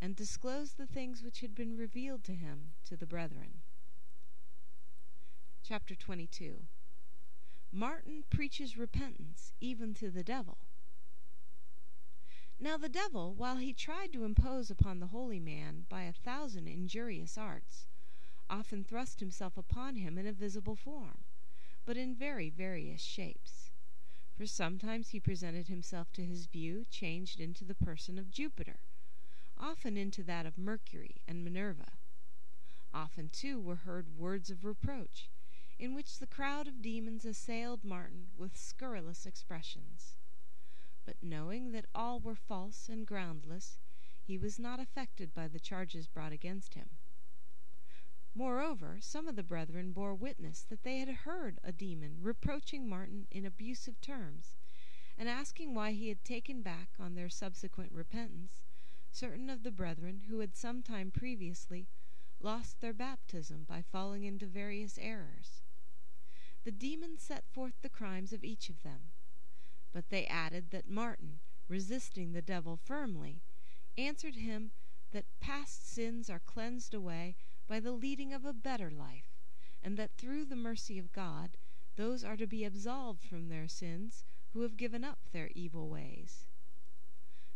and disclosed the things which had been revealed to him to the brethren. Chapter 22 Martin preaches repentance even to the devil. Now the devil, while he tried to impose upon the holy man by a thousand injurious arts, often thrust himself upon him in a visible form, but in very various shapes. For sometimes he presented himself to his view changed into the person of Jupiter, often into that of Mercury and Minerva. Often, too, were heard words of reproach, in which the crowd of demons assailed Martin with scurrilous expressions. But knowing that all were false and groundless, he was not affected by the charges brought against him. Moreover, some of the brethren bore witness that they had heard a demon reproaching Martin in abusive terms, and asking why he had taken back, on their subsequent repentance, certain of the brethren who had some time previously lost their baptism by falling into various errors. The demon set forth the crimes of each of them, but they added that Martin, resisting the devil firmly, answered him that past sins are cleansed away by the leading of a better life, and that through the mercy of God those are to be absolved from their sins who have given up their evil ways.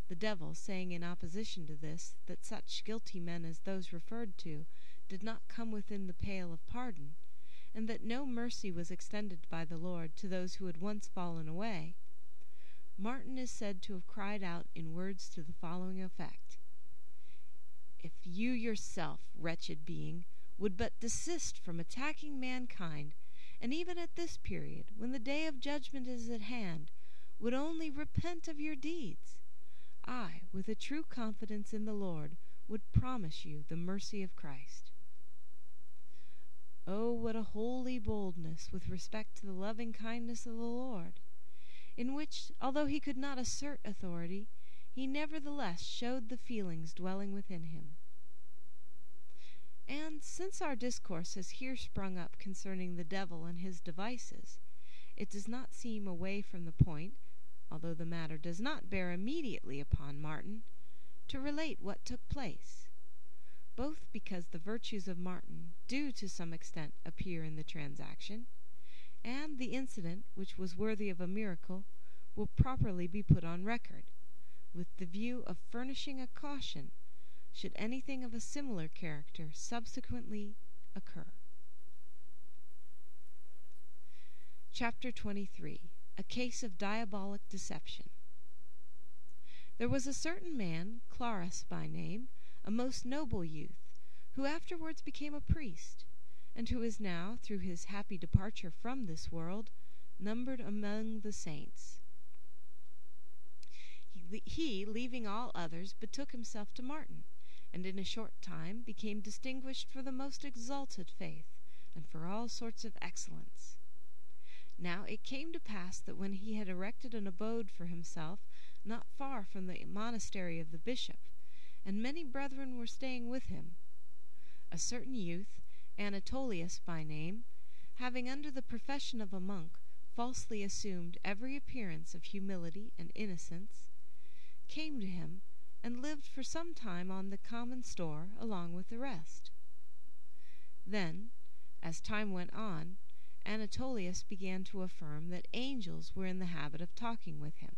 The devil saying in opposition to this that such guilty men as those referred to did not come within the pale of pardon, and that no mercy was extended by the Lord to those who had once fallen away, Martin is said to have cried out in words to the following effect: If you yourself, wretched being, would but desist from attacking mankind, and even at this period, when the day of judgment is at hand, would only repent of your deeds, I, with a true confidence in the Lord, would promise you the mercy of Christ. Oh, what a holy boldness with respect to the loving kindness of the Lord, in which, although he could not assert authority, he nevertheless showed the feelings dwelling within him. And since our discourse has here sprung up concerning the devil and his devices, it does not seem away from the point, although the matter does not bear immediately upon Martin, to relate what took place both because the virtues of Martin do to some extent appear in the transaction, and the incident, which was worthy of a miracle, will properly be put on record, with the view of furnishing a caution should anything of a similar character subsequently occur. Chapter 23 A Case of Diabolic Deception There was a certain man, Clarus by name, a most noble youth, who afterwards became a priest, and who is now, through his happy departure from this world, numbered among the saints. He, leaving all others, betook himself to Martin, and in a short time became distinguished for the most exalted faith, and for all sorts of excellence. Now it came to pass that when he had erected an abode for himself not far from the monastery of the bishop, and many brethren were staying with him, a certain youth, Anatolius by name, having under the profession of a monk falsely assumed every appearance of humility and innocence, came to him and lived for some time on the common store along with the rest. Then, as time went on, Anatolius began to affirm that angels were in the habit of talking with him.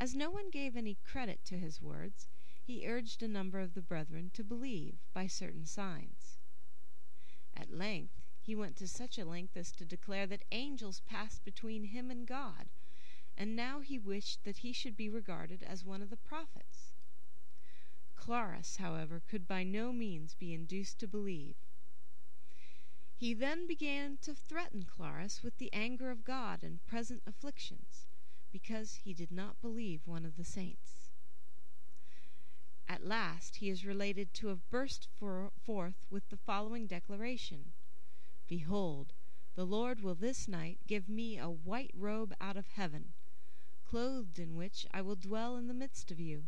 As no one gave any credit to his words, he urged a number of the brethren to believe by certain signs. At length he went to such a length as to declare that angels passed between him and God, and now he wished that he should be regarded as one of the prophets. Clarus, however, could by no means be induced to believe. He then began to threaten Clarus with the anger of God and present afflictions, because he did not believe one of the saints. At last he is related to have burst for, forth with the following declaration: Behold, the Lord will this night give me a white robe out of heaven, clothed in which I will dwell in the midst of you,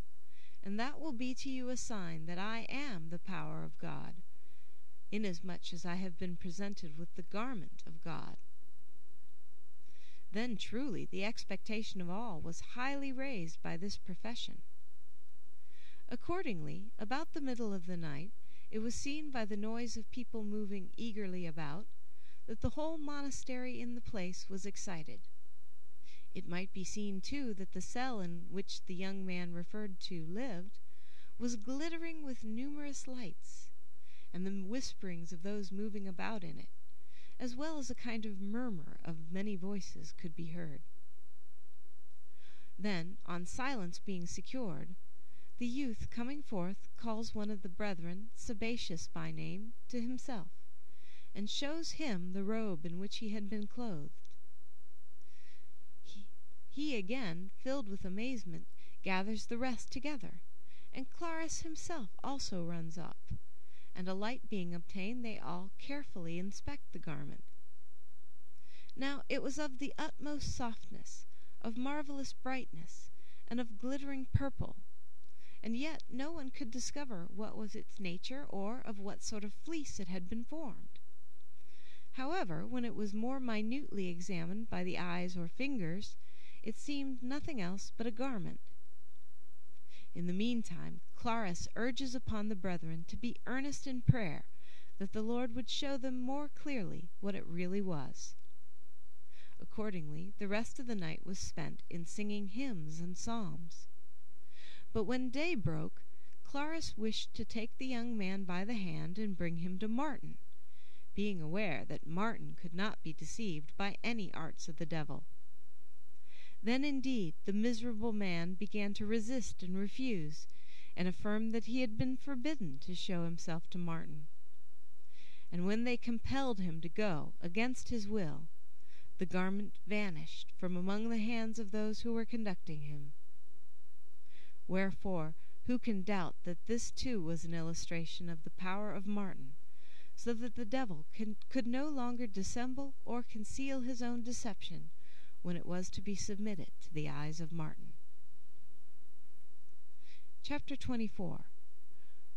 and that will be to you a sign that I am the power of God inasmuch as I have been presented with the garment of God. Then truly the expectation of all was highly raised by this profession. Accordingly, about the middle of the night, it was seen by the noise of people moving eagerly about, that the whole monastery in the place was excited. It might be seen, too, that the cell in which the young man referred to lived was glittering with numerous lights, and the whisperings of those moving about in it, as well as a kind of murmur of many voices, could be heard. Then, on silence being secured, the youth coming forth calls one of the brethren, Sabatius by name, to himself, and shows him the robe in which he had been clothed. He, again, filled with amazement, gathers the rest together, and Clarus himself also runs up and a light being obtained, they all carefully inspect the garment. Now it was of the utmost softness, of marvellous brightness, and of glittering purple, and yet no one could discover what was its nature or of what sort of fleece it had been formed. However, when it was more minutely examined by the eyes or fingers, it seemed nothing else but a garment. In the meantime, Clarus urges upon the brethren to be earnest in prayer that the Lord would show them more clearly what it really was. Accordingly, the rest of the night was spent in singing hymns and psalms. But when day broke, Clarus wished to take the young man by the hand and bring him to Martin, being aware that Martin could not be deceived by any arts of the devil. Then indeed the miserable man began to resist and refuse, and affirmed that he had been forbidden to show himself to Martin. And when they compelled him to go against his will, the garment vanished from among the hands of those who were conducting him. Wherefore, who can doubt that this too was an illustration of the power of Martin, so that the devil can, could no longer dissemble or conceal his own deception when it was to be submitted to the eyes of Martin? Chapter 24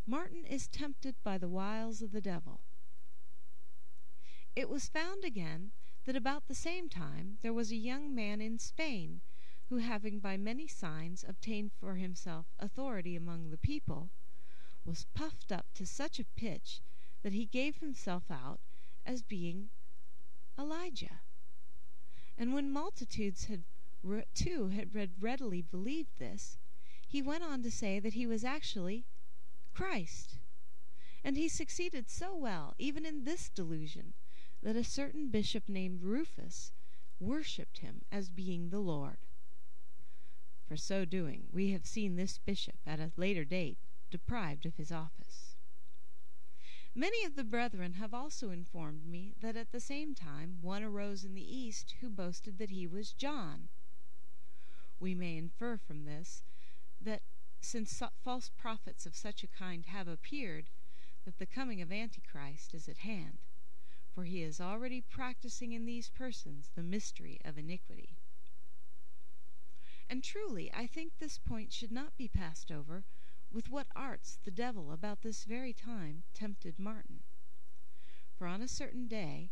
Martin is tempted by the wiles of the devil. It was found again that about the same time there was a young man in Spain who, having by many signs obtained for himself authority among the people, was puffed up to such a pitch that he gave himself out as being Elijah. And when multitudes had too had readily believed this, he went on to say that he was actually Christ. And he succeeded so well, even in this delusion, that a certain bishop named Rufus worshipped him as being the Lord. For so doing, we have seen this bishop, at a later date, deprived of his office. Many of the brethren have also informed me that at the same time one arose in the East who boasted that he was John. We may infer from this that since false prophets of such a kind have appeared, that the coming of Antichrist is at hand, for he is already practising in these persons the mystery of iniquity. And truly I think this point should not be passed over, with what arts the devil about this very time tempted Martin. For on a certain day,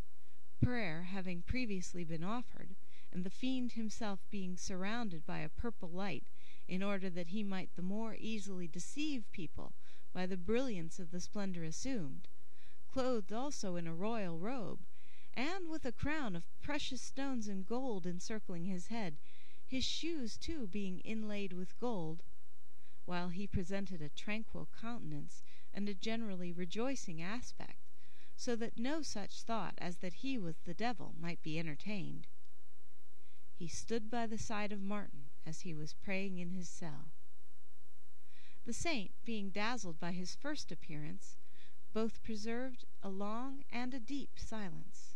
prayer having previously been offered, and the fiend himself being surrounded by a purple light, in order that he might the more easily deceive people by the brilliance of the splendour assumed, clothed also in a royal robe, and with a crown of precious stones and gold encircling his head, his shoes too being inlaid with gold, while he presented a tranquil countenance and a generally rejoicing aspect, so that no such thought as that he was the devil might be entertained. He stood by the side of Martin as he was praying in his cell. The saint, being dazzled by his first appearance, both preserved a long and a deep silence.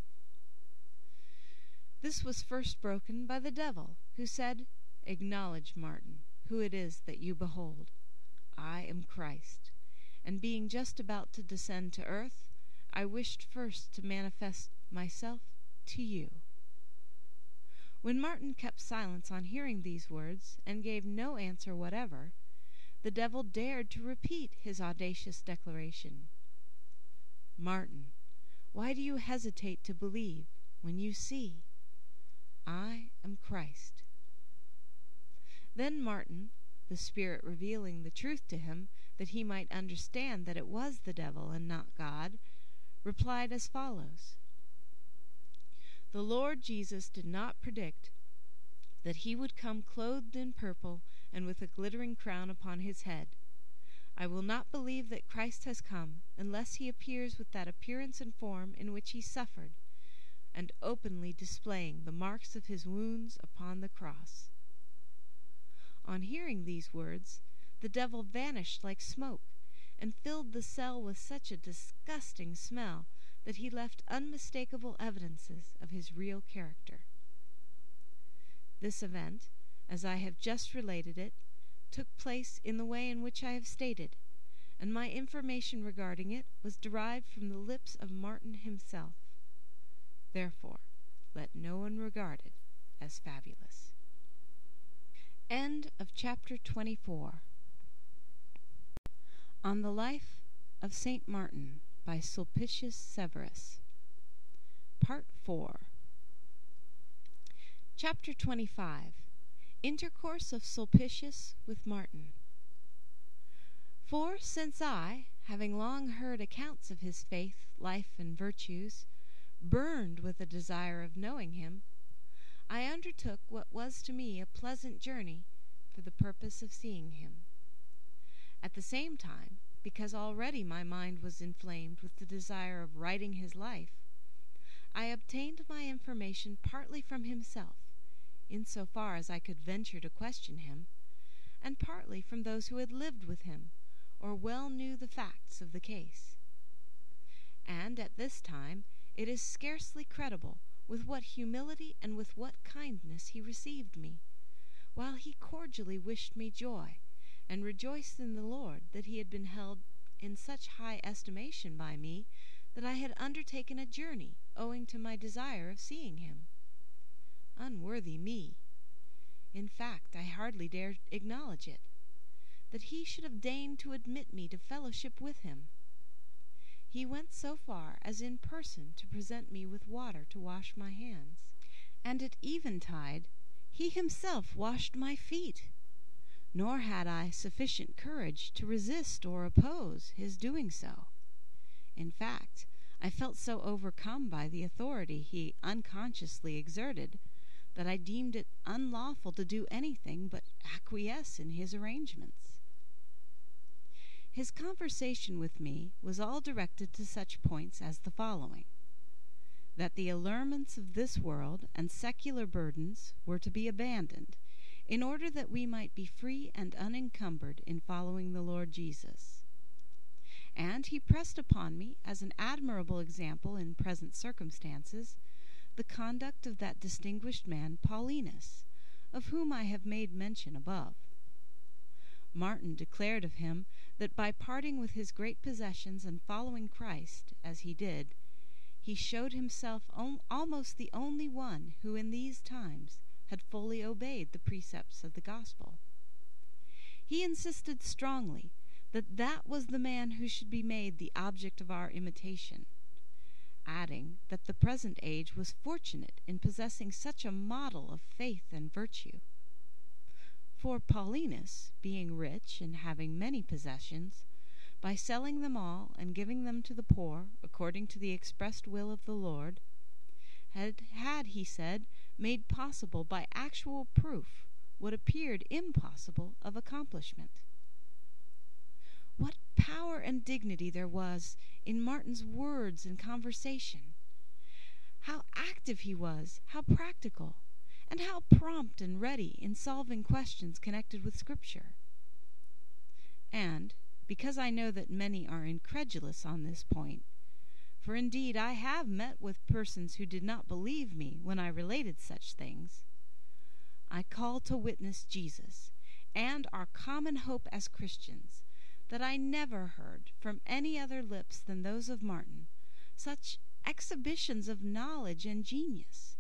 This was first broken by the devil, who said, Acknowledge, Martin, who it is that you behold. I am Christ, and being just about to descend to earth, I wished first to manifest myself to you. When Martin kept silence on hearing these words, and gave no answer whatever, the devil dared to repeat his audacious declaration. Martin, why do you hesitate to believe when you see? I am Christ. Then Martin, the Spirit revealing the truth to him, that he might understand that it was the devil and not God, replied as follows The Lord Jesus did not predict that he would come clothed in purple and with a glittering crown upon his head. I will not believe that Christ has come unless he appears with that appearance and form in which he suffered, and openly displaying the marks of his wounds upon the cross. On hearing these words, the devil vanished like smoke, and filled the cell with such a disgusting smell that he left unmistakable evidences of his real character. This event, as I have just related it, took place in the way in which I have stated, and my information regarding it was derived from the lips of Martin himself. Therefore, let no one regard it as fabulous. End of chapter 24 On the Life of Saint Martin by Sulpicius Severus. Part 4 Chapter 25 Intercourse of Sulpicius with Martin. For since I, having long heard accounts of his faith, life, and virtues, burned with a desire of knowing him, I undertook what was to me a pleasant journey for the purpose of seeing him. At the same time, because already my mind was inflamed with the desire of writing his life, I obtained my information partly from himself, in so far as I could venture to question him, and partly from those who had lived with him, or well knew the facts of the case. And at this time it is scarcely credible with what humility and with what kindness he received me, while he cordially wished me joy, and rejoiced in the Lord that he had been held in such high estimation by me that I had undertaken a journey owing to my desire of seeing him. Unworthy me! In fact, I hardly dare acknowledge it, that he should have deigned to admit me to fellowship with him. He went so far as in person to present me with water to wash my hands, and at eventide he himself washed my feet, nor had I sufficient courage to resist or oppose his doing so. In fact, I felt so overcome by the authority he unconsciously exerted that I deemed it unlawful to do anything but acquiesce in his arrangements. His conversation with me was all directed to such points as the following: that the allurements of this world and secular burdens were to be abandoned, in order that we might be free and unencumbered in following the Lord Jesus; and he pressed upon me, as an admirable example in present circumstances, the conduct of that distinguished man Paulinus, of whom I have made mention above. Martin declared of him that by parting with his great possessions and following Christ, as he did, he showed himself almost the only one who in these times had fully obeyed the precepts of the gospel. He insisted strongly that that was the man who should be made the object of our imitation, adding that the present age was fortunate in possessing such a model of faith and virtue. For Paulinus, being rich and having many possessions, by selling them all and giving them to the poor, according to the expressed will of the Lord, had, had, he said, made possible by actual proof what appeared impossible of accomplishment. What power and dignity there was in Martin's words and conversation! How active he was, how practical, and how prompt and ready in solving questions connected with Scripture. And, because I know that many are incredulous on this point, for indeed I have met with persons who did not believe me when I related such things, I call to witness Jesus and our common hope as Christians that I never heard from any other lips than those of Martin such exhibitions of knowledge and genius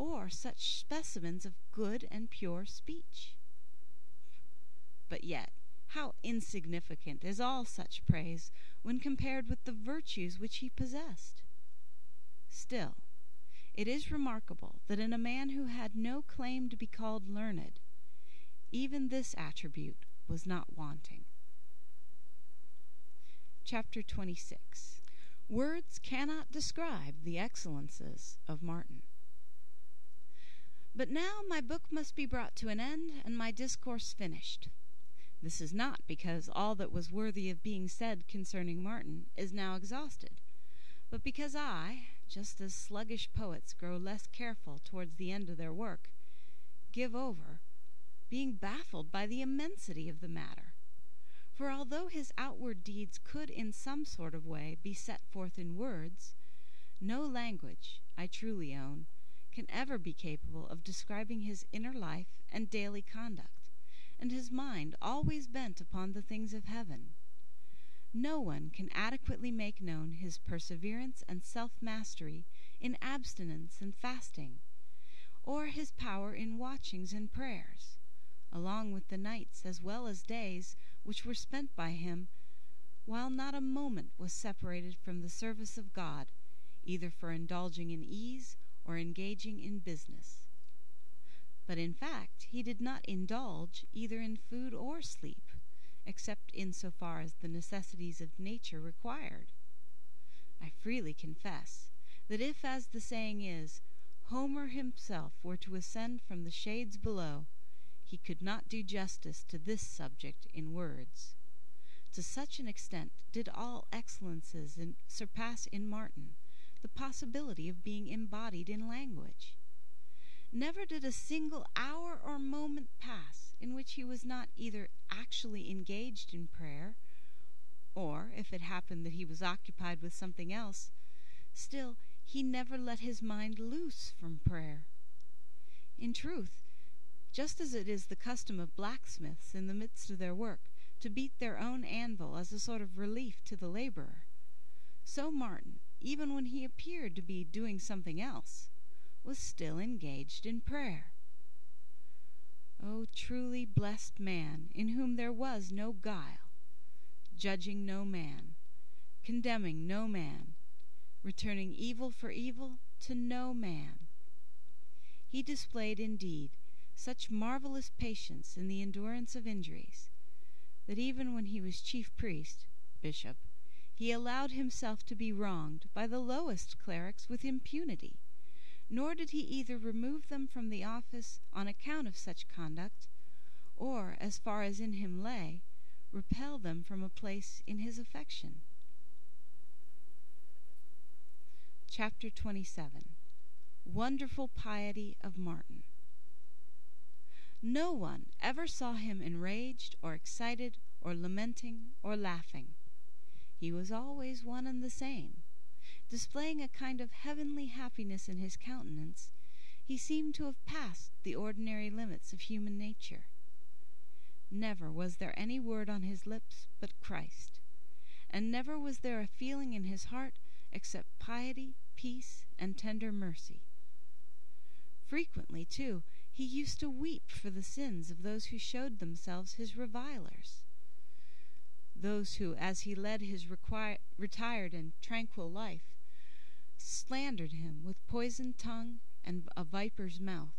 or such specimens of good and pure speech. But yet, how insignificant is all such praise when compared with the virtues which he possessed! Still, it is remarkable that in a man who had no claim to be called learned, even this attribute was not wanting. Chapter 26 Words cannot describe the excellences of Martin. But now my book must be brought to an end, and my discourse finished. This is not because all that was worthy of being said concerning Martin is now exhausted, but because I, just as sluggish poets grow less careful towards the end of their work, give over, being baffled by the immensity of the matter. For although his outward deeds could in some sort of way be set forth in words, no language, I truly own, can ever be capable of describing his inner life and daily conduct, and his mind always bent upon the things of heaven. No one can adequately make known his perseverance and self mastery in abstinence and fasting, or his power in watchings and prayers, along with the nights as well as days which were spent by him, while not a moment was separated from the service of God, either for indulging in ease or engaging in business. But in fact he did not indulge either in food or sleep, except in so far as the necessities of nature required. I freely confess that if, as the saying is, Homer himself were to ascend from the shades below, he could not do justice to this subject in words. To such an extent did all excellences in, surpass in Martin the possibility of being embodied in language. Never did a single hour or moment pass in which he was not either actually engaged in prayer, or, if it happened that he was occupied with something else, still he never let his mind loose from prayer. In truth, just as it is the custom of blacksmiths in the midst of their work to beat their own anvil as a sort of relief to the laborer, so Martin, even when he appeared to be doing something else, was still engaged in prayer. O truly blessed man, in whom there was no guile, judging no man, condemning no man, returning evil for evil to no man. He displayed indeed such marvelous patience in the endurance of injuries, that even when he was chief priest, bishop, he allowed himself to be wronged by the lowest clerics with impunity, nor did he either remove them from the office on account of such conduct, or, as far as in him lay, repel them from a place in his affection. Chapter 27 Wonderful Piety of Martin No one ever saw him enraged, or excited, or lamenting, or laughing. He was always one and the same. Displaying a kind of heavenly happiness in his countenance, he seemed to have passed the ordinary limits of human nature. Never was there any word on his lips but Christ, and never was there a feeling in his heart except piety, peace, and tender mercy. Frequently, too, he used to weep for the sins of those who showed themselves his revilers, those who, as he led his retired and tranquil life, slandered him with poisoned tongue and a viper's mouth.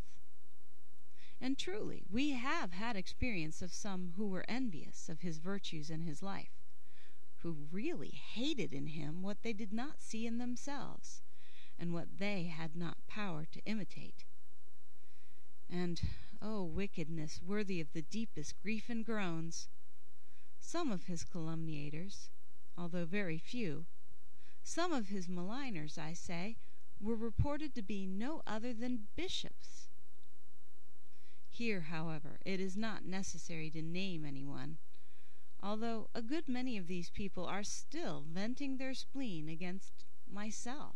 And truly, we have had experience of some who were envious of his virtues and his life, who really hated in him what they did not see in themselves, and what they had not power to imitate. And, oh, wickedness worthy of the deepest grief and groans! Some of his calumniators, although very few, some of his maligners, I say, were reported to be no other than bishops. Here, however, it is not necessary to name any one, although a good many of these people are still venting their spleen against myself.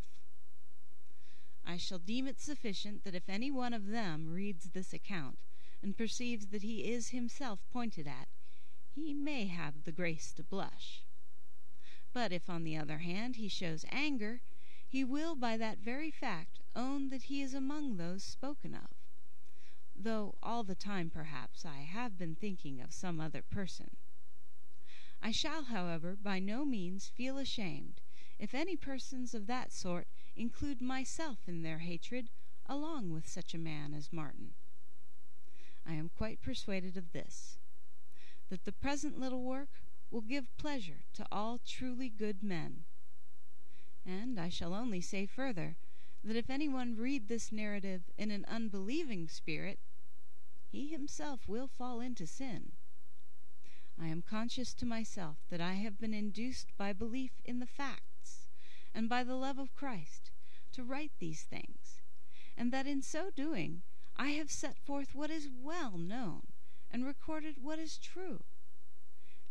I shall deem it sufficient that if any one of them reads this account, and perceives that he is himself pointed at, he may have the grace to blush. But if, on the other hand, he shows anger, he will by that very fact own that he is among those spoken of though all the time, perhaps, I have been thinking of some other person. I shall, however, by no means feel ashamed if any persons of that sort include myself in their hatred along with such a man as Martin. I am quite persuaded of this, that the present little work will give pleasure to all truly good men. And I shall only say further, that if any one read this narrative in an unbelieving spirit, he himself will fall into sin. I am conscious to myself that I have been induced by belief in the facts, and by the love of Christ, to write these things, and that in so doing I have set forth what is well known, and recorded what is true.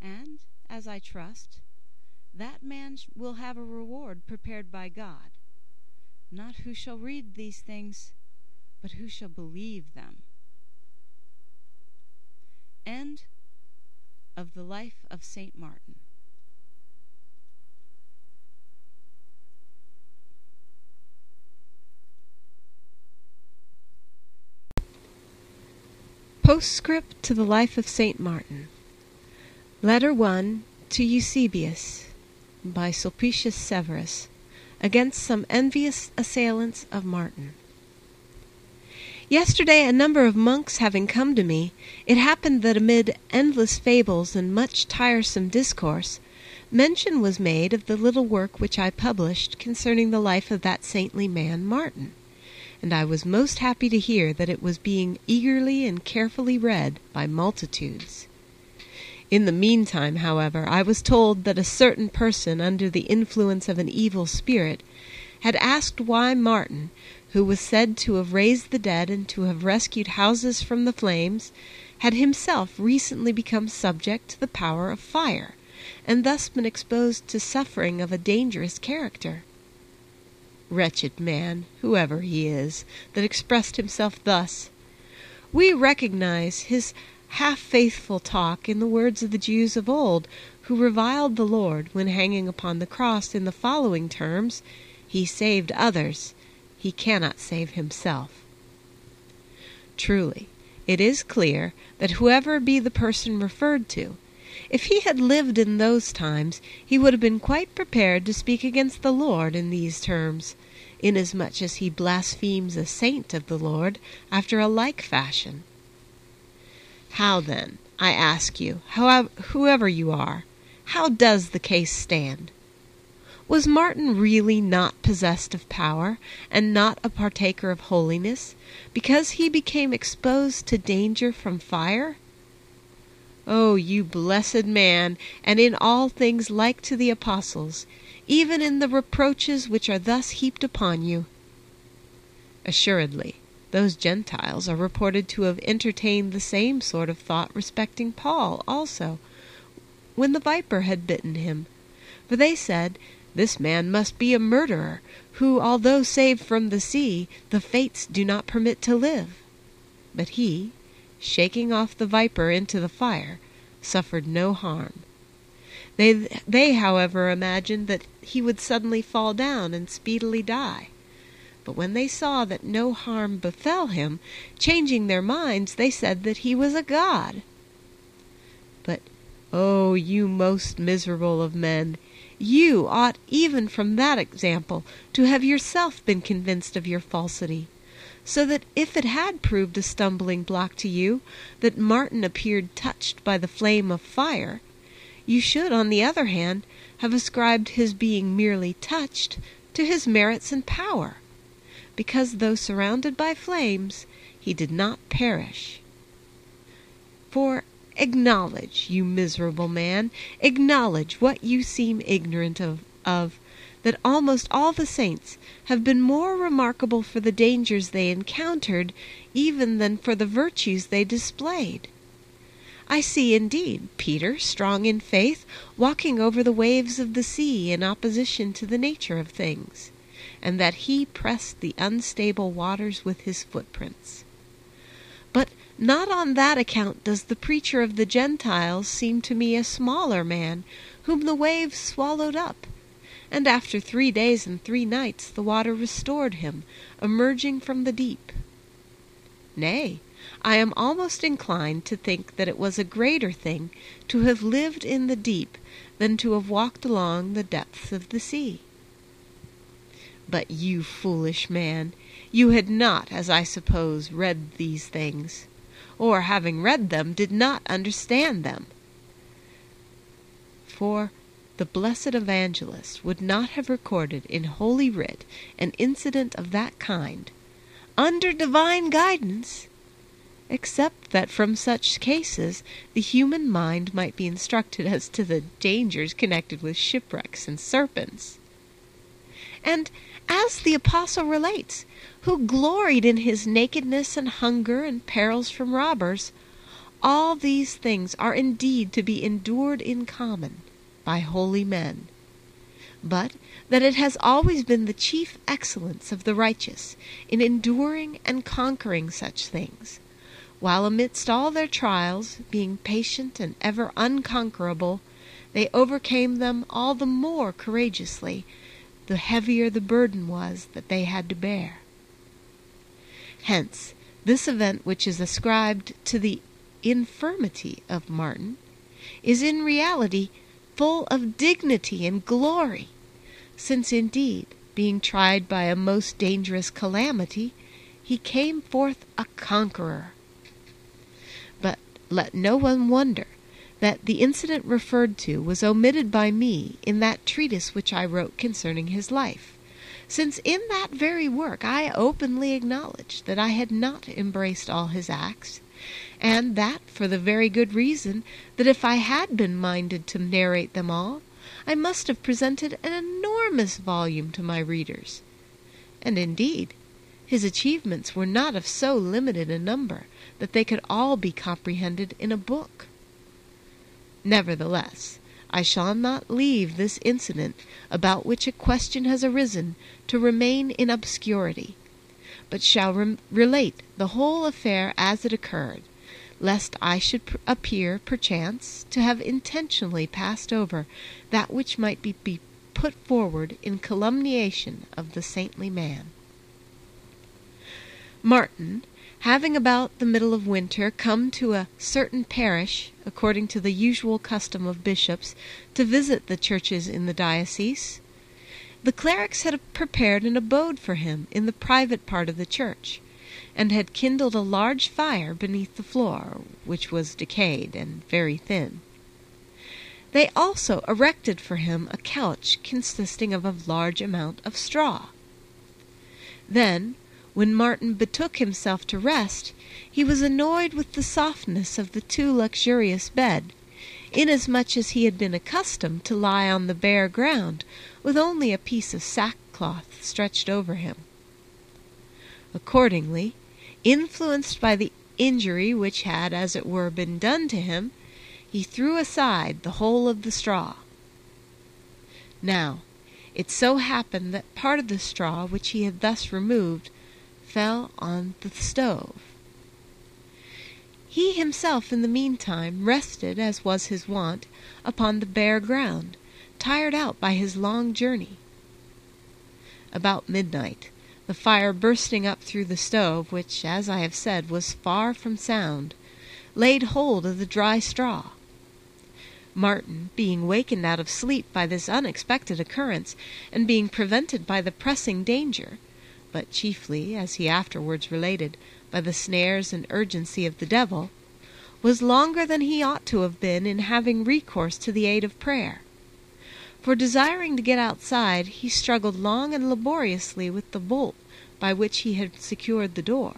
And, as I trust, that man will have a reward prepared by God, not who shall read these things, but who shall believe them. End of the Life of St. Martin. Postscript to the Life of St. Martin. Letter 1 to Eusebius by Sulpicius Severus against some envious assailants of Martin. Yesterday, a number of monks having come to me, it happened that amid endless fables and much tiresome discourse, mention was made of the little work which I published concerning the life of that saintly man Martin, and I was most happy to hear that it was being eagerly and carefully read by multitudes. In the meantime, however, I was told that a certain person under the influence of an evil spirit had asked why Martin, who was said to have raised the dead and to have rescued houses from the flames, had himself recently become subject to the power of fire, and thus been exposed to suffering of a dangerous character. Wretched man, whoever he is, that expressed himself thus! We recognize his half faithful talk in the words of the Jews of old, who reviled the Lord when hanging upon the cross in the following terms He saved others, he cannot save himself. Truly, it is clear that whoever be the person referred to, if he had lived in those times, he would have been quite prepared to speak against the Lord in these terms, inasmuch as he blasphemes a saint of the Lord after a like fashion. How then, I ask you, however, whoever you are, how does the case stand? Was Martin really not possessed of power, and not a partaker of holiness, because he became exposed to danger from fire? O you blessed man, and in all things like to the apostles, even in the reproaches which are thus heaped upon you! Assuredly, those Gentiles are reported to have entertained the same sort of thought respecting Paul also, when the viper had bitten him, For they said, This man must be a murderer, who, although saved from the sea, the fates do not permit to live. But he, shaking off the viper into the fire, suffered no harm. They, they, however, imagined that he would suddenly fall down and speedily die. But when they saw that no harm befell him, changing their minds, they said that he was a god. But, oh, you most miserable of men, you ought even from that example to have yourself been convinced of your falsity, so that if it had proved a stumbling block to you that Martin appeared touched by the flame of fire, you should, on the other hand, have ascribed his being merely touched to his merits and power because though surrounded by flames, he did not perish. For acknowledge, you miserable man, acknowledge what you seem ignorant of, of, that almost all the saints have been more remarkable for the dangers they encountered even than for the virtues they displayed. I see, indeed, Peter, strong in faith, walking over the waves of the sea in opposition to the nature of things and that he pressed the unstable waters with his footprints. But not on that account does the preacher of the Gentiles seem to me a smaller man, whom the waves swallowed up, and after three days and three nights the water restored him, emerging from the deep. Nay, I am almost inclined to think that it was a greater thing to have lived in the deep than to have walked along the depths of the sea. But you foolish man, you had not, as I suppose, read these things, or having read them, did not understand them. For the blessed evangelist would not have recorded in Holy Writ an incident of that kind, under divine guidance, except that from such cases the human mind might be instructed as to the dangers connected with shipwrecks and serpents. And as the apostle relates, who gloried in his nakedness and hunger and perils from robbers, all these things are indeed to be endured in common by holy men. But that it has always been the chief excellence of the righteous in enduring and conquering such things, while amidst all their trials, being patient and ever unconquerable, they overcame them all the more courageously the heavier the burden was that they had to bear. Hence, this event which is ascribed to the infirmity of Martin is in reality full of dignity and glory, since indeed, being tried by a most dangerous calamity, he came forth a conqueror. But let no one wonder that the incident referred to was omitted by me in that treatise which I wrote concerning his life, since in that very work I openly acknowledged that I had not embraced all his acts, and that for the very good reason that if I had been minded to narrate them all, I must have presented an enormous volume to my readers. And indeed, his achievements were not of so limited a number that they could all be comprehended in a book. Nevertheless, I shall not leave this incident about which a question has arisen to remain in obscurity, but shall re relate the whole affair as it occurred, lest I should appear, perchance, to have intentionally passed over that which might be, put forward in calumniation of the saintly man. Martin, having about the middle of winter come to a certain parish, according to the usual custom of bishops, to visit the churches in the diocese, the clerics had prepared an abode for him in the private part of the church, and had kindled a large fire beneath the floor, which was decayed and very thin. They also erected for him a couch consisting of a large amount of straw. Then, when Martin betook himself to rest, he was annoyed with the softness of the too luxurious bed, inasmuch as he had been accustomed to lie on the bare ground with only a piece of sackcloth stretched over him. Accordingly, influenced by the injury which had, as it were, been done to him, he threw aside the whole of the straw. Now it so happened that part of the straw which he had thus removed fell on the stove. He himself in the meantime rested, as was his wont, upon the bare ground, tired out by his long journey. About midnight, the fire bursting up through the stove, which, as I have said, was far from sound, laid hold of the dry straw. Martin, being wakened out of sleep by this unexpected occurrence, and being prevented by the pressing danger, but chiefly, as he afterwards related, by the snares and urgency of the devil, was longer than he ought to have been in having recourse to the aid of prayer. For desiring to get outside, he struggled long and laboriously with the bolt by which he had secured the door.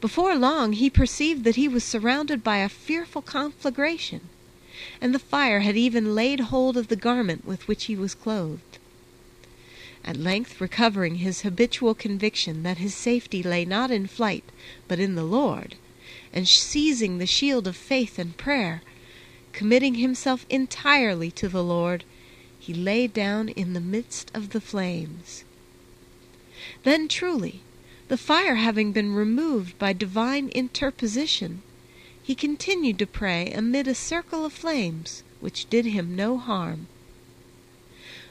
Before long he perceived that he was surrounded by a fearful conflagration and the fire had even laid hold of the garment with which he was clothed. At length, recovering his habitual conviction that his safety lay not in flight, but in the Lord, and seizing the shield of faith and prayer, committing himself entirely to the Lord, he lay down in the midst of the flames. Then truly, the fire having been removed by divine interposition, he continued to pray amid a circle of flames, which did him no harm.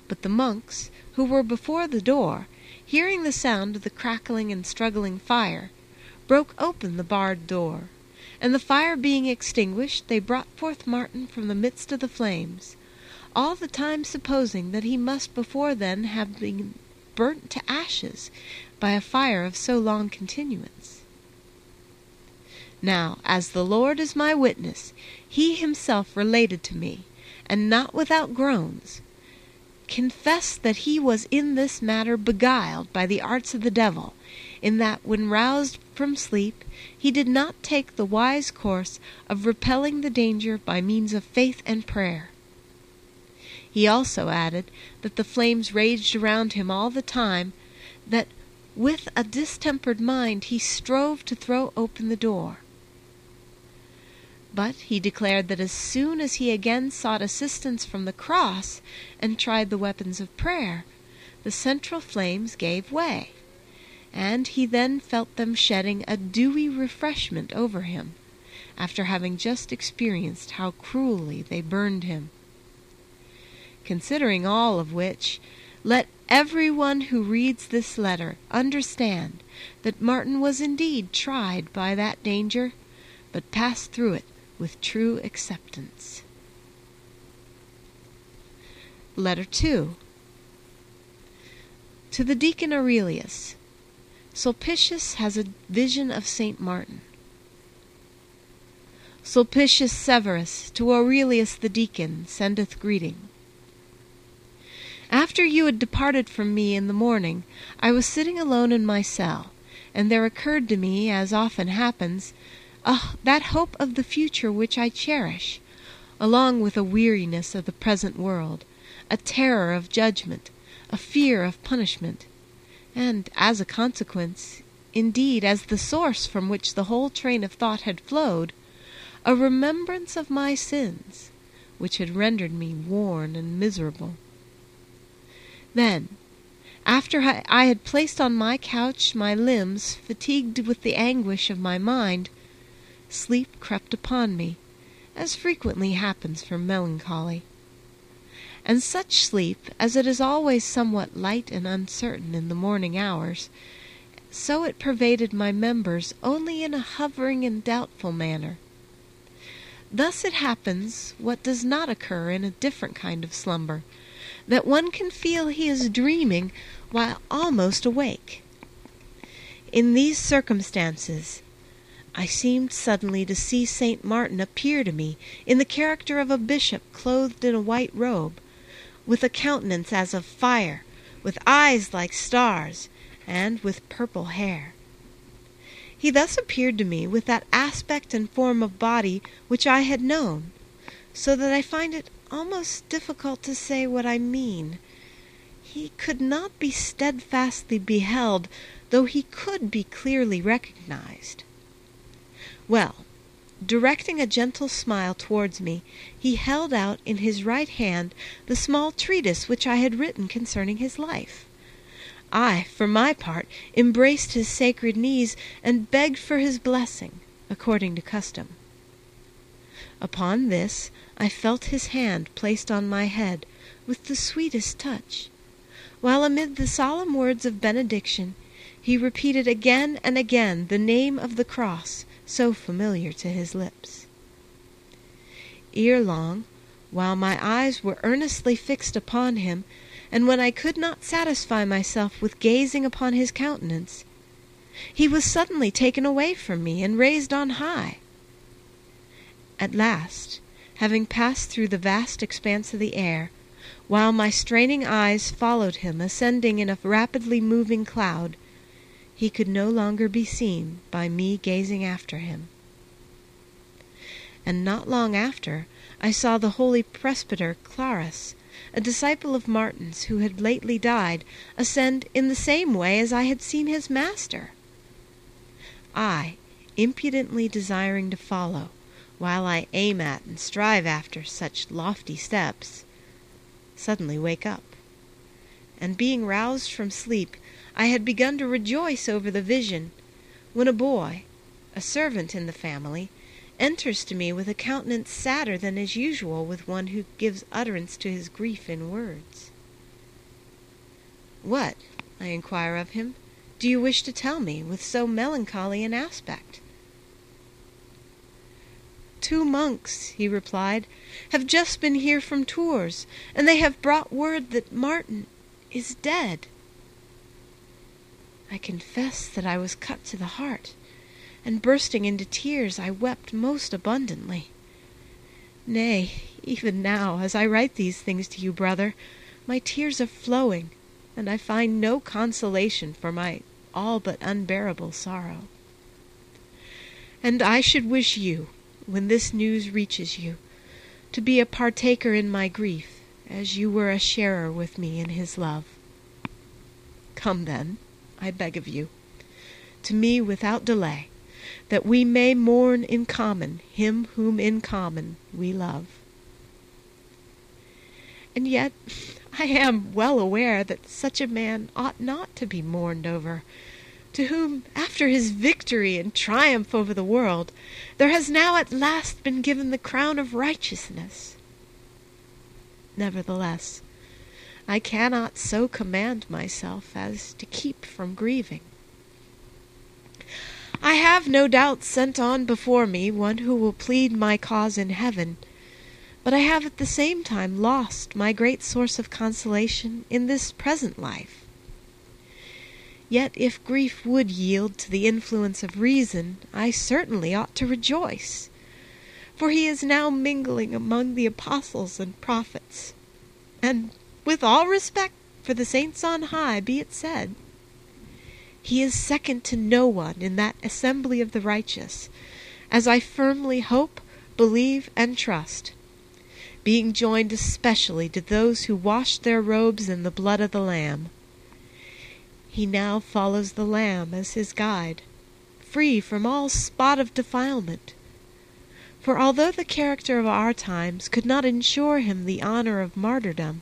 But the monks, who were before the door, hearing the sound of the crackling and struggling fire, broke open the barred door, and the fire being extinguished, they brought forth Martin from the midst of the flames, all the time supposing that he must before then have been burnt to ashes by a fire of so long continuance. Now, as the Lord is my witness, he himself related to me, and not without groans, confessed that he was in this matter beguiled by the arts of the devil, in that when roused from sleep he did not take the wise course of repelling the danger by means of faith and prayer. He also added that the flames raged around him all the time, that with a distempered mind he strove to throw open the door. But he declared that as soon as he again sought assistance from the cross and tried the weapons of prayer, the central flames gave way, and he then felt them shedding a dewy refreshment over him, after having just experienced how cruelly they burned him. Considering all of which, let every one who reads this letter understand that Martin was indeed tried by that danger, but passed through it with true acceptance. Letter 2 To the Deacon Aurelius Sulpicius has a vision of St. Martin. Sulpicius Severus to Aurelius the deacon sendeth greeting. After you had departed from me in the morning, I was sitting alone in my cell, and there occurred to me, as often happens, Ah, that hope of the future which I cherish, along with a weariness of the present world, a terror of judgment, a fear of punishment, and, as a consequence, indeed as the source from which the whole train of thought had flowed, a remembrance of my sins, which had rendered me worn and miserable. Then, after I had placed on my couch my limbs fatigued with the anguish of my mind, sleep crept upon me, as frequently happens from melancholy. And such sleep as it is always somewhat light and uncertain in the morning hours, so it pervaded my members only in a hovering and doubtful manner. Thus it happens, what does not occur in a different kind of slumber, that one can feel he is dreaming while almost awake. In these circumstances I seemed suddenly to see St. Martin appear to me in the character of a bishop clothed in a white robe, with a countenance as of fire, with eyes like stars, and with purple hair. He thus appeared to me with that aspect and form of body which I had known, so that I find it almost difficult to say what I mean. He could not be steadfastly beheld, though he could be clearly recognized. Well, directing a gentle smile towards me, he held out in his right hand the small treatise which I had written concerning his life. I, for my part, embraced his sacred knees and begged for his blessing, according to custom. Upon this I felt his hand placed on my head with the sweetest touch, while amid the solemn words of benediction he repeated again and again the name of the cross so familiar to his lips. Ere long, while my eyes were earnestly fixed upon him, and when I could not satisfy myself with gazing upon his countenance, he was suddenly taken away from me and raised on high. At last, having passed through the vast expanse of the air, while my straining eyes followed him ascending in a rapidly moving cloud, he could no longer be seen by me gazing after him. And not long after I saw the holy presbyter Clarus, a disciple of Martin's who had lately died, ascend in the same way as I had seen his master. I, impudently desiring to follow, while I aim at and strive after such lofty steps, suddenly wake up, and being roused from sleep I had begun to rejoice over the vision, when a boy, a servant in the family, enters to me with a countenance sadder than is usual with one who gives utterance to his grief in words. What, I inquire of him, do you wish to tell me with so melancholy an aspect? Two monks, he replied, have just been here from Tours, and they have brought word that Martin is dead. I confess that I was cut to the heart, and bursting into tears I wept most abundantly. Nay, even now, as I write these things to you, brother, my tears are flowing, and I find no consolation for my all but unbearable sorrow. And I should wish you, when this news reaches you, to be a partaker in my grief, as you were a sharer with me in his love. Come, then, I beg of you, to me without delay, that we may mourn in common him whom in common we love. And yet I am well aware that such a man ought not to be mourned over, to whom, after his victory and triumph over the world, there has now at last been given the crown of righteousness. Nevertheless, I cannot so command myself as to keep from grieving. I have no doubt sent on before me one who will plead my cause in heaven, but I have at the same time lost my great source of consolation in this present life. Yet if grief would yield to the influence of reason, I certainly ought to rejoice, for he is now mingling among the apostles and prophets, and with all respect for the saints on high, be it said, he is second to no one in that assembly of the righteous, as I firmly hope, believe, and trust, being joined especially to those who washed their robes in the blood of the Lamb. He now follows the Lamb as his guide, free from all spot of defilement. For although the character of our times could not ensure him the honor of martyrdom,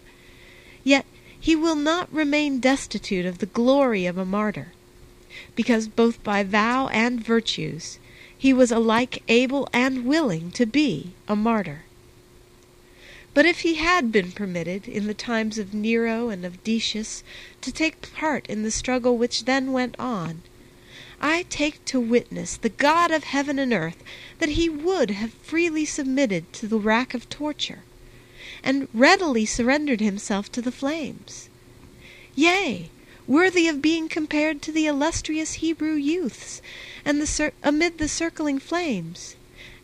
Yet he will not remain destitute of the glory of a martyr, because both by vow and virtues he was alike able and willing to be a martyr. But if he had been permitted, in the times of Nero and of Decius, to take part in the struggle which then went on, I take to witness the God of heaven and earth that he would have freely submitted to the rack of torture and readily surrendered himself to the flames. Yea, worthy of being compared to the illustrious Hebrew youths and the amid the circling flames,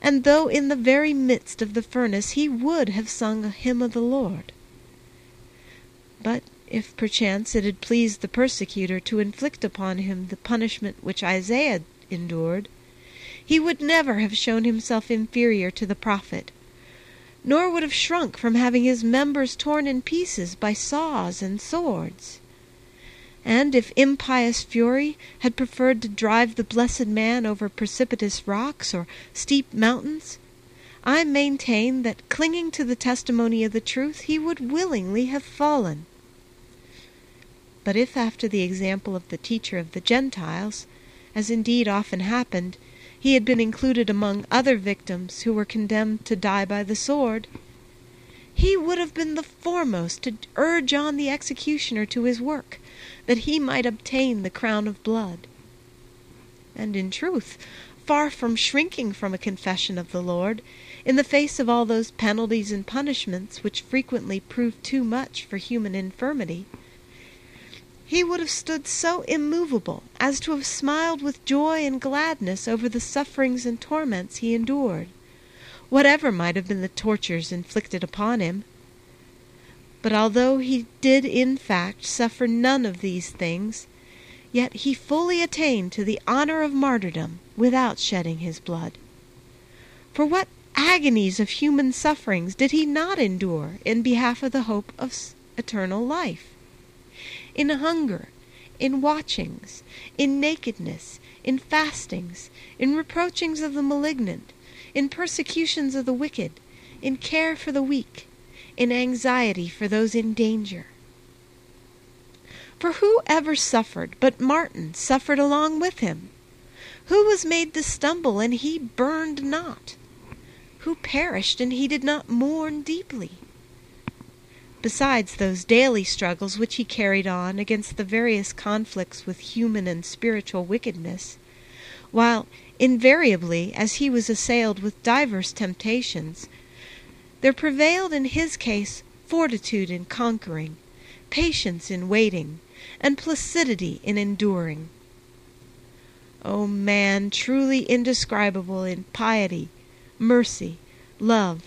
and though in the very midst of the furnace he would have sung a hymn of the Lord. But if perchance it had pleased the persecutor to inflict upon him the punishment which Isaiah endured, he would never have shown himself inferior to the prophet, nor would have shrunk from having his members torn in pieces by saws and swords. And if impious fury had preferred to drive the blessed man over precipitous rocks or steep mountains, I maintain that, clinging to the testimony of the truth, he would willingly have fallen. But if after the example of the teacher of the Gentiles, as indeed often happened, he had been included among other victims who were condemned to die by the sword, he would have been the foremost to urge on the executioner to his work, that he might obtain the crown of blood. And in truth, far from shrinking from a confession of the Lord, in the face of all those penalties and punishments which frequently prove too much for human infirmity, he would have stood so immovable as to have smiled with joy and gladness over the sufferings and torments he endured, whatever might have been the tortures inflicted upon him. But although he did in fact suffer none of these things, yet he fully attained to the honor of martyrdom without shedding his blood. For what agonies of human sufferings did he not endure in behalf of the hope of eternal life? In hunger, in watchings, in nakedness, in fastings, in reproachings of the malignant, in persecutions of the wicked, in care for the weak, in anxiety for those in danger. For who ever suffered but Martin suffered along with him? Who was made to stumble and he burned not? Who perished and he did not mourn deeply? Besides those daily struggles which he carried on against the various conflicts with human and spiritual wickedness, while invariably, as he was assailed with divers temptations, there prevailed in his case fortitude in conquering, patience in waiting, and placidity in enduring. O man truly indescribable in piety, mercy, love,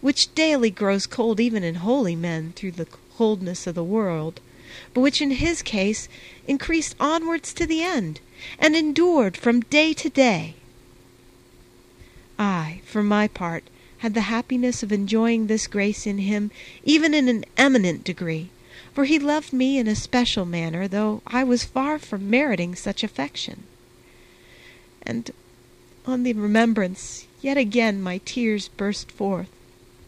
which daily grows cold even in holy men through the coldness of the world, but which in his case increased onwards to the end, and endured from day to day. I, for my part, had the happiness of enjoying this grace in him even in an eminent degree, for he loved me in a special manner, though I was far from meriting such affection. And on the remembrance, yet again my tears burst forth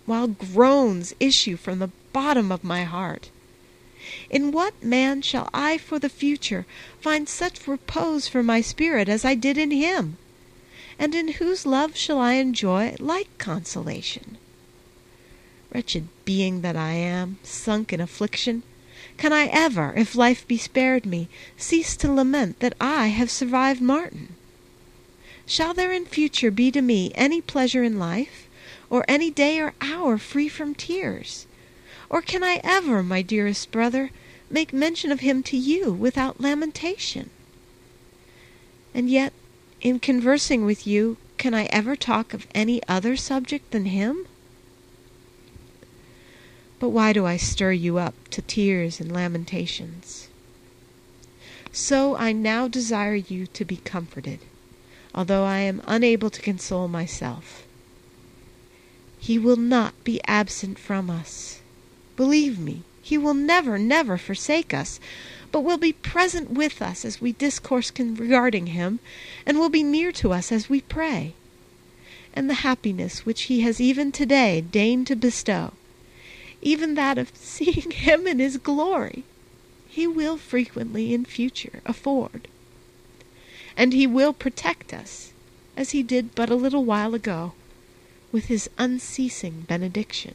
while groans issue from the bottom of my heart. In what man shall I for the future find such repose for my spirit as I did in him? And in whose love shall I enjoy like consolation? Wretched being that I am, sunk in affliction, can I ever, if life be spared me, cease to lament that I have survived Martin? Shall there in future be to me any pleasure in life? Or any day or hour free from tears? Or can I ever, my dearest brother, make mention of him to you without lamentation? And yet, in conversing with you, can I ever talk of any other subject than him? But why do I stir you up to tears and lamentations? So I now desire you to be comforted, although I am unable to console myself. He will not be absent from us. Believe me, He will never, never forsake us, but will be present with us as we discourse regarding Him, and will be near to us as we pray. And the happiness which He has even today deigned to bestow, even that of seeing Him in His glory, He will frequently in future afford. And He will protect us, as He did but a little while ago with his unceasing benediction.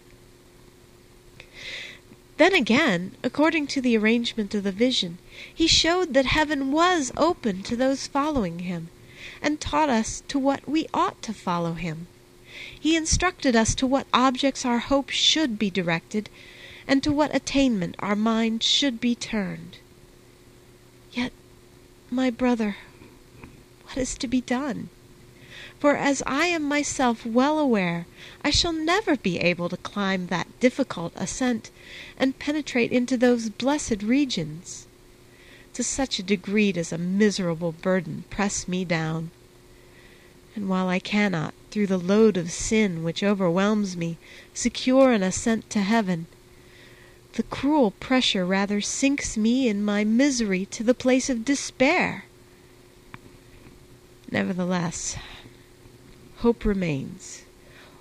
Then again, according to the arrangement of the vision, he showed that heaven was open to those following him, and taught us to what we ought to follow him. He instructed us to what objects our hope should be directed, and to what attainment our mind should be turned. Yet, my brother, what is to be done? For as I am myself well aware, I shall never be able to climb that difficult ascent, and penetrate into those blessed regions. To such a degree does a miserable burden press me down. And while I cannot, through the load of sin which overwhelms me, secure an ascent to heaven, the cruel pressure rather sinks me in my misery to the place of despair. Nevertheless, hope remains,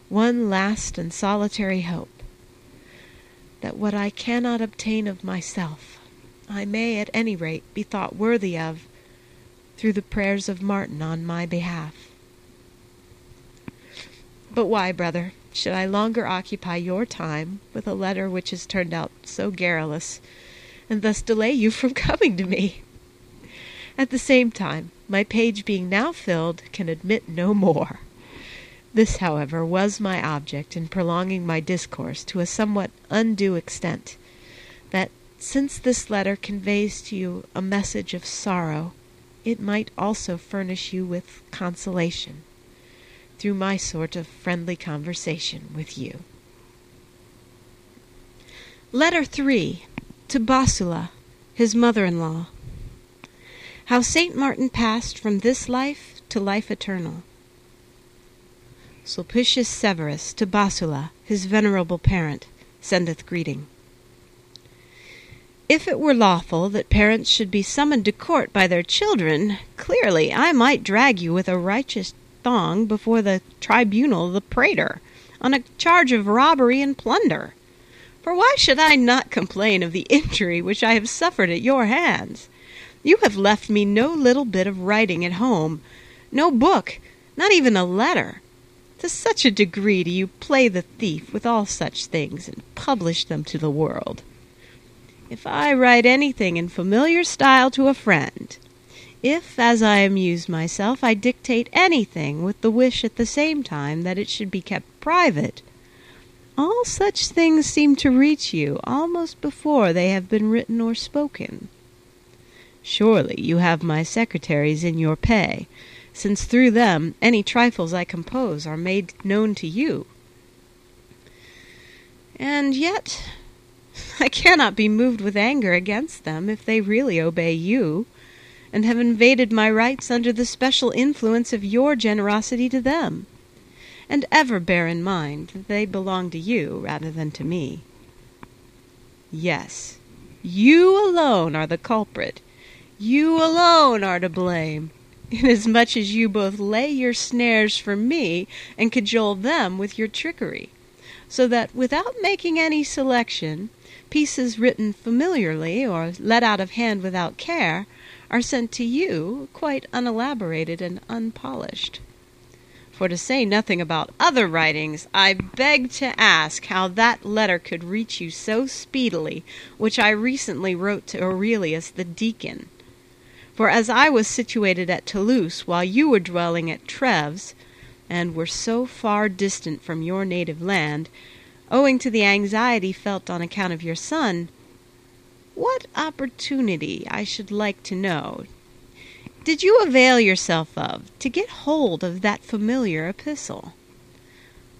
one last and solitary hope, that what I cannot obtain of myself, I may at any rate be thought worthy of through the prayers of Martin on my behalf. But why, brother, should I longer occupy your time with a letter which has turned out so garrulous, and thus delay you from coming to me? At the same time, my page being now filled can admit no more. This, however, was my object in prolonging my discourse to a somewhat undue extent, that since this letter conveys to you a message of sorrow, it might also furnish you with consolation through my sort of friendly conversation with you. Letter 3 to Bassula, his mother-in-law. How Saint Martin passed from this life to life eternal. Sulpicius Severus to Bassula, his venerable parent, sendeth greeting. If it were lawful that parents should be summoned to court by their children, clearly I might drag you with a righteous thong before the tribunal of the praetor, on a charge of robbery and plunder. For why should I not complain of the injury which I have suffered at your hands? You have left me no little bit of writing at home, no book, not even a letter. To such a degree do you play the thief with all such things and publish them to the world. If I write anything in familiar style to a friend, if, as I amuse myself, I dictate anything with the wish at the same time that it should be kept private, all such things seem to reach you almost before they have been written or spoken. Surely you have my secretaries in your pay, since through them any trifles I compose are made known to you. And yet I cannot be moved with anger against them if they really obey you, and have invaded my rights under the special influence of your generosity to them. And ever bear in mind that they belong to you rather than to me. Yes, you alone are the culprit. You alone are to blame, inasmuch as you both lay your snares for me and cajole them with your trickery, so that without making any selection, pieces written familiarly or let out of hand without care are sent to you quite unelaborated and unpolished. For to say nothing about other writings, I beg to ask how that letter could reach you so speedily which I recently wrote to Aurelius the deacon. For as I was situated at Toulouse while you were dwelling at Treves, and were so far distant from your native land, owing to the anxiety felt on account of your son, what opportunity, I should like to know, did you avail yourself of to get hold of that familiar epistle?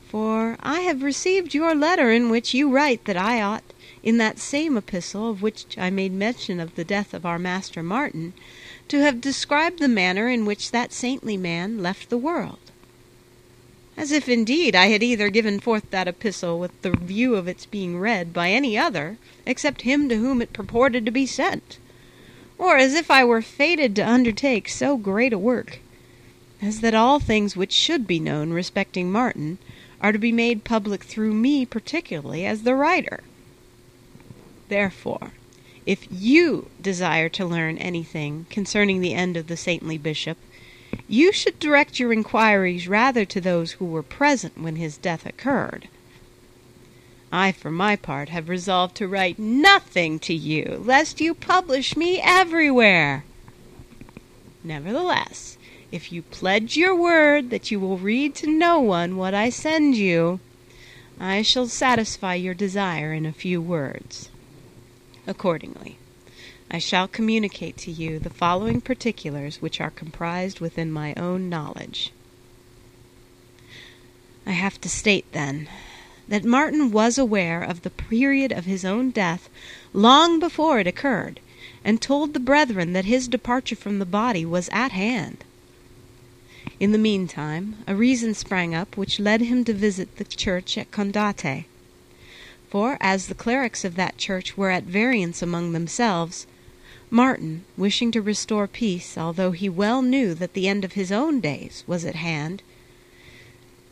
For I have received your letter in which you write that I ought, in that same epistle of which I made mention of the death of our master Martin, to have described the manner in which that saintly man left the world. As if indeed I had either given forth that epistle with the view of its being read by any other except him to whom it purported to be sent, or as if I were fated to undertake so great a work, as that all things which should be known respecting Martin are to be made public through me particularly as the writer. Therefore, if you desire to learn anything concerning the end of the saintly bishop, you should direct your inquiries rather to those who were present when his death occurred. I, for my part, have resolved to write nothing to you, lest you publish me everywhere. Nevertheless, if you pledge your word that you will read to no one what I send you, I shall satisfy your desire in a few words. Accordingly, I shall communicate to you the following particulars which are comprised within my own knowledge. I have to state, then, that Martin was aware of the period of his own death long before it occurred, and told the brethren that his departure from the body was at hand. In the meantime, a reason sprang up which led him to visit the church at Condate. For, as the clerics of that church were at variance among themselves, Martin, wishing to restore peace, although he well knew that the end of his own days was at hand,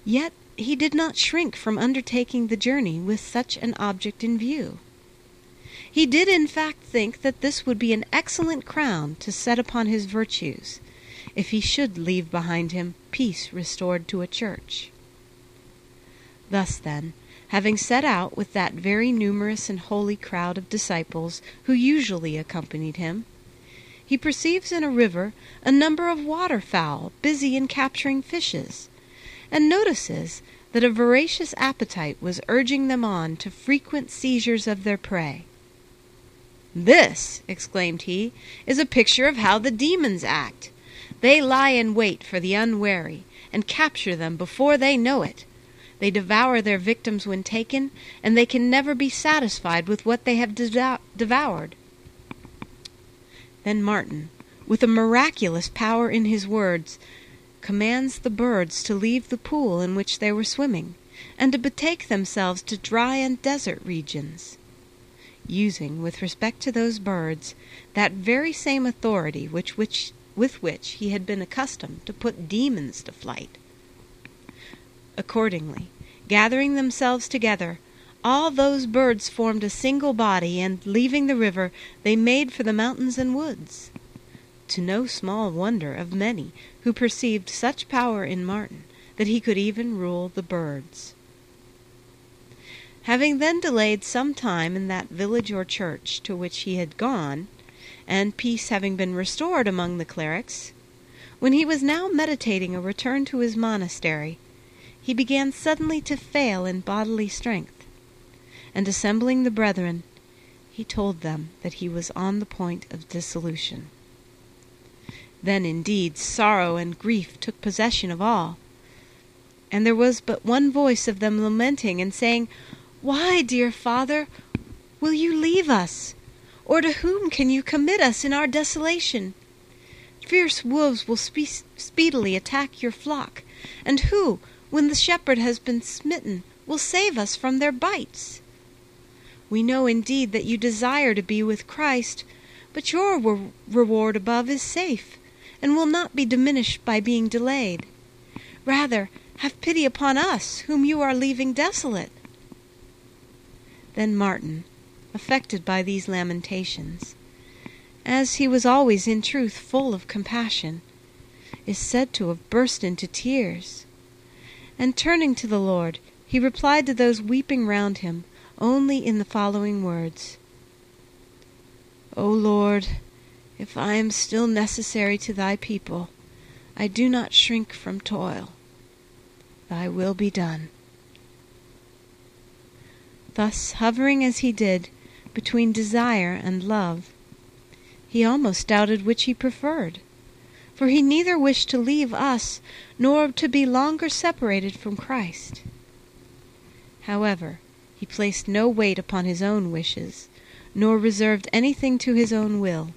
yet he did not shrink from undertaking the journey with such an object in view. He did in fact think that this would be an excellent crown to set upon his virtues, if he should leave behind him peace restored to a church. Thus, then, having set out with that very numerous and holy crowd of disciples who usually accompanied him, he perceives in a river a number of waterfowl busy in capturing fishes, and notices that a voracious appetite was urging them on to frequent seizures of their prey. This, exclaimed he, is a picture of how the demons act. They lie in wait for the unwary, and capture them before they know it. They devour their victims when taken, and they can never be satisfied with what they have devoured. Then Martin, with a miraculous power in his words, commands the birds to leave the pool in which they were swimming, and to betake themselves to dry and desert regions, using, with respect to those birds, that very same authority which, which, with which he had been accustomed to put demons to flight. Accordingly, gathering themselves together, all those birds formed a single body, and, leaving the river, they made for the mountains and woods, to no small wonder of many who perceived such power in Martin that he could even rule the birds. Having then delayed some time in that village or church to which he had gone, and peace having been restored among the clerics, when he was now meditating a return to his monastery, he began suddenly to fail in bodily strength, and assembling the brethren, he told them that he was on the point of dissolution. Then indeed sorrow and grief took possession of all, and there was but one voice of them lamenting and saying, Why, dear father, will you leave us? Or to whom can you commit us in our desolation? Fierce wolves will spe- speedily attack your flock, and who, when the shepherd has been smitten, will save us from their bites. We know indeed that you desire to be with Christ, but your re- reward above is safe, and will not be diminished by being delayed. Rather, have pity upon us, whom you are leaving desolate. Then Martin, affected by these lamentations, as he was always in truth full of compassion, is said to have burst into tears and turning to the Lord, he replied to those weeping round him only in the following words O Lord, if I am still necessary to thy people, I do not shrink from toil. Thy will be done. Thus, hovering as he did between desire and love, he almost doubted which he preferred for he neither wished to leave us nor to be longer separated from Christ. However, he placed no weight upon his own wishes, nor reserved anything to his own will,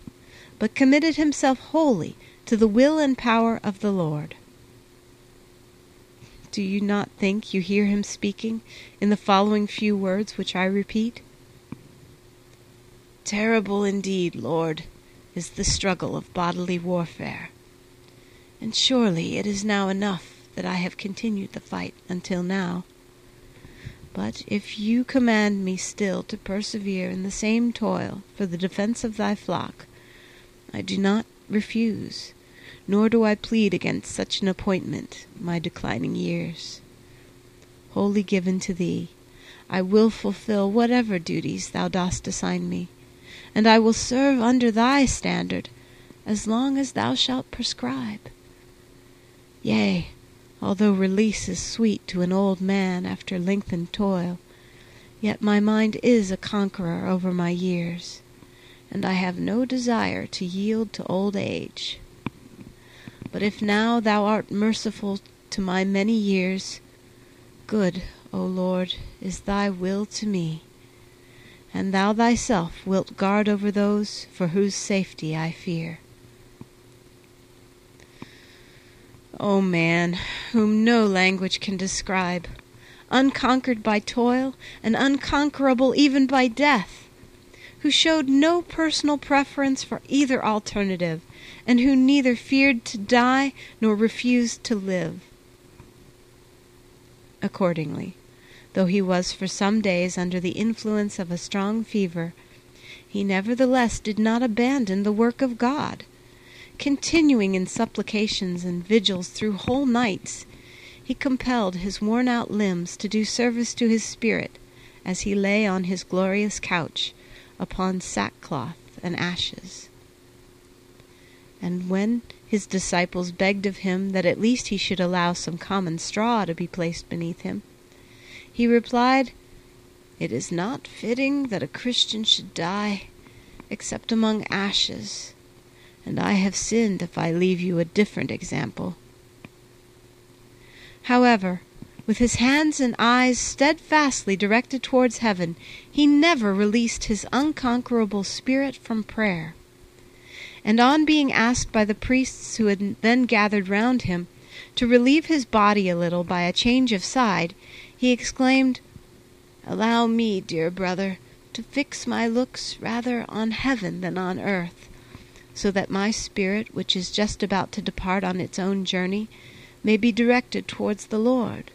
but committed himself wholly to the will and power of the Lord. Do you not think you hear him speaking in the following few words which I repeat? Terrible indeed, Lord, is the struggle of bodily warfare and surely it is now enough that I have continued the fight until now. But if you command me still to persevere in the same toil for the defense of thy flock, I do not refuse, nor do I plead against such an appointment, my declining years. Wholly given to thee, I will fulfill whatever duties thou dost assign me, and I will serve under thy standard as long as thou shalt prescribe. Yea, although release is sweet to an old man after lengthened toil, yet my mind is a conqueror over my years, and I have no desire to yield to old age. But if now thou art merciful to my many years, good, O Lord, is thy will to me, and thou thyself wilt guard over those for whose safety I fear. O man, whom no language can describe, unconquered by toil and unconquerable even by death, who showed no personal preference for either alternative, and who neither feared to die nor refused to live. Accordingly, though he was for some days under the influence of a strong fever, he nevertheless did not abandon the work of God. Continuing in supplications and vigils through whole nights, he compelled his worn out limbs to do service to his spirit as he lay on his glorious couch upon sackcloth and ashes. And when his disciples begged of him that at least he should allow some common straw to be placed beneath him, he replied, It is not fitting that a Christian should die except among ashes, and I have sinned if I leave you a different example. However, with his hands and eyes steadfastly directed towards heaven, he never released his unconquerable spirit from prayer. And on being asked by the priests who had then gathered round him to relieve his body a little by a change of side, he exclaimed, Allow me, dear brother, to fix my looks rather on heaven than on earth, so that my spirit, which is just about to depart on its own journey, may be directed towards the Lord.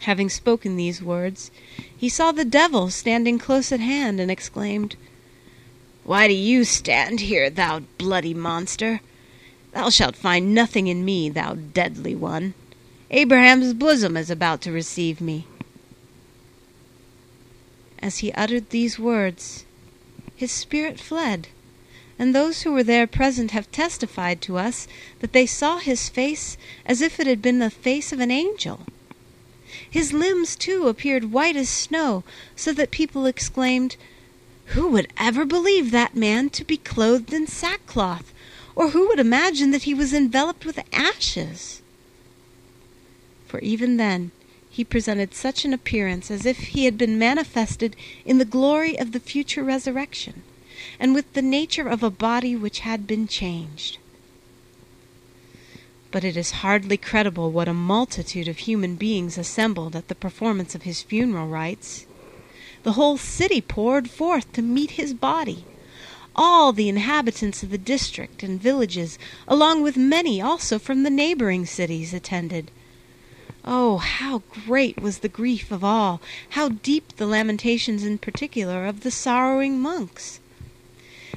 Having spoken these words, he saw the devil standing close at hand, and exclaimed, Why do you stand here, thou bloody monster? Thou shalt find nothing in me, thou deadly one. Abraham's bosom is about to receive me. As he uttered these words, his spirit fled, and those who were there present have testified to us that they saw his face as if it had been the face of an angel. His limbs, too, appeared white as snow, so that people exclaimed, Who would ever believe that man to be clothed in sackcloth, or who would imagine that he was enveloped with ashes? For even then he presented such an appearance as if he had been manifested in the glory of the future resurrection, and with the nature of a body which had been changed. But it is hardly credible what a multitude of human beings assembled at the performance of his funeral rites. The whole city poured forth to meet his body. All the inhabitants of the district and villages, along with many also from the neighboring cities, attended. Oh, how great was the grief of all! How deep the lamentations in particular of the sorrowing monks!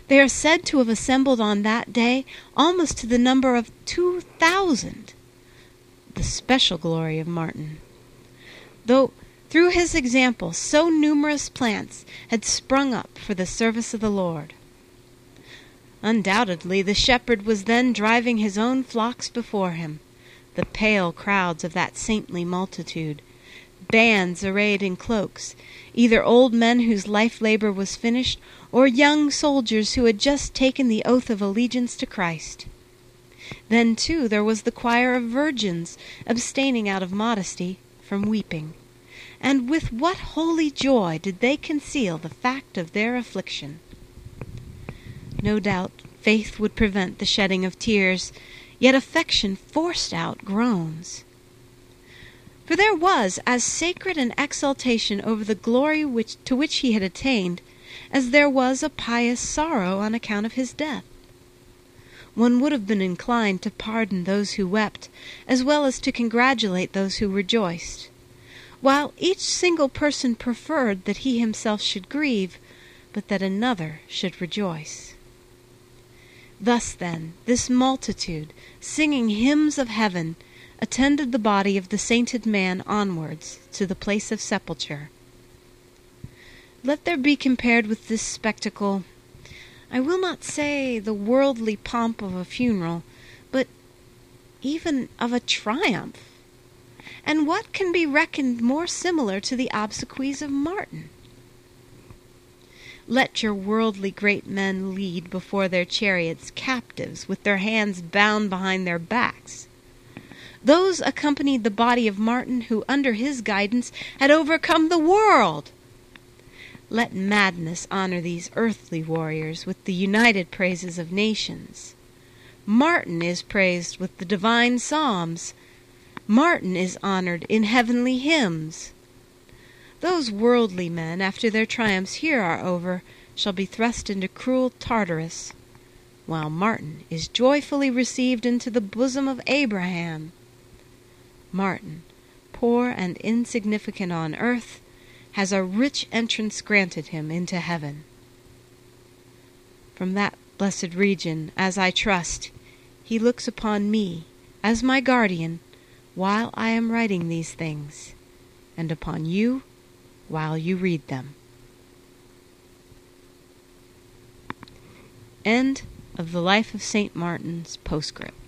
They are said to have assembled on that day almost to the number of two thousand. The special glory of Martin. Though through his example so numerous plants had sprung up for the service of the Lord. Undoubtedly the shepherd was then driving his own flocks before him, the pale crowds of that saintly multitude, bands arrayed in cloaks, either old men whose life labor was finished, or young soldiers who had just taken the oath of allegiance to Christ. Then, too, there was the choir of virgins, abstaining out of modesty from weeping. And with what holy joy did they conceal the fact of their affliction! No doubt faith would prevent the shedding of tears, yet affection forced out groans. For there was as sacred an exultation over the glory which, to which he had attained as there was a pious sorrow on account of his death. One would have been inclined to pardon those who wept, as well as to congratulate those who rejoiced, while each single person preferred that he himself should grieve, but that another should rejoice. Thus, then, this multitude, singing hymns of heaven, attended the body of the sainted man onwards to the place of sepulture. Let there be compared with this spectacle, I will not say the worldly pomp of a funeral, but even of a triumph. And what can be reckoned more similar to the obsequies of Martin? Let your worldly great men lead before their chariots captives with their hands bound behind their backs. Those accompanied the body of Martin who, under his guidance, had overcome the world. Let madness honor these earthly warriors with the united praises of nations. Martin is praised with the divine psalms. Martin is honored in heavenly hymns. Those worldly men, after their triumphs here are over, shall be thrust into cruel Tartarus, while Martin is joyfully received into the bosom of Abraham. Martin, poor and insignificant on earth, has a rich entrance granted him into heaven. From that blessed region, as I trust, he looks upon me as my guardian while I am writing these things, and upon you while you read them. End of the Life of St. Martin's Postscript.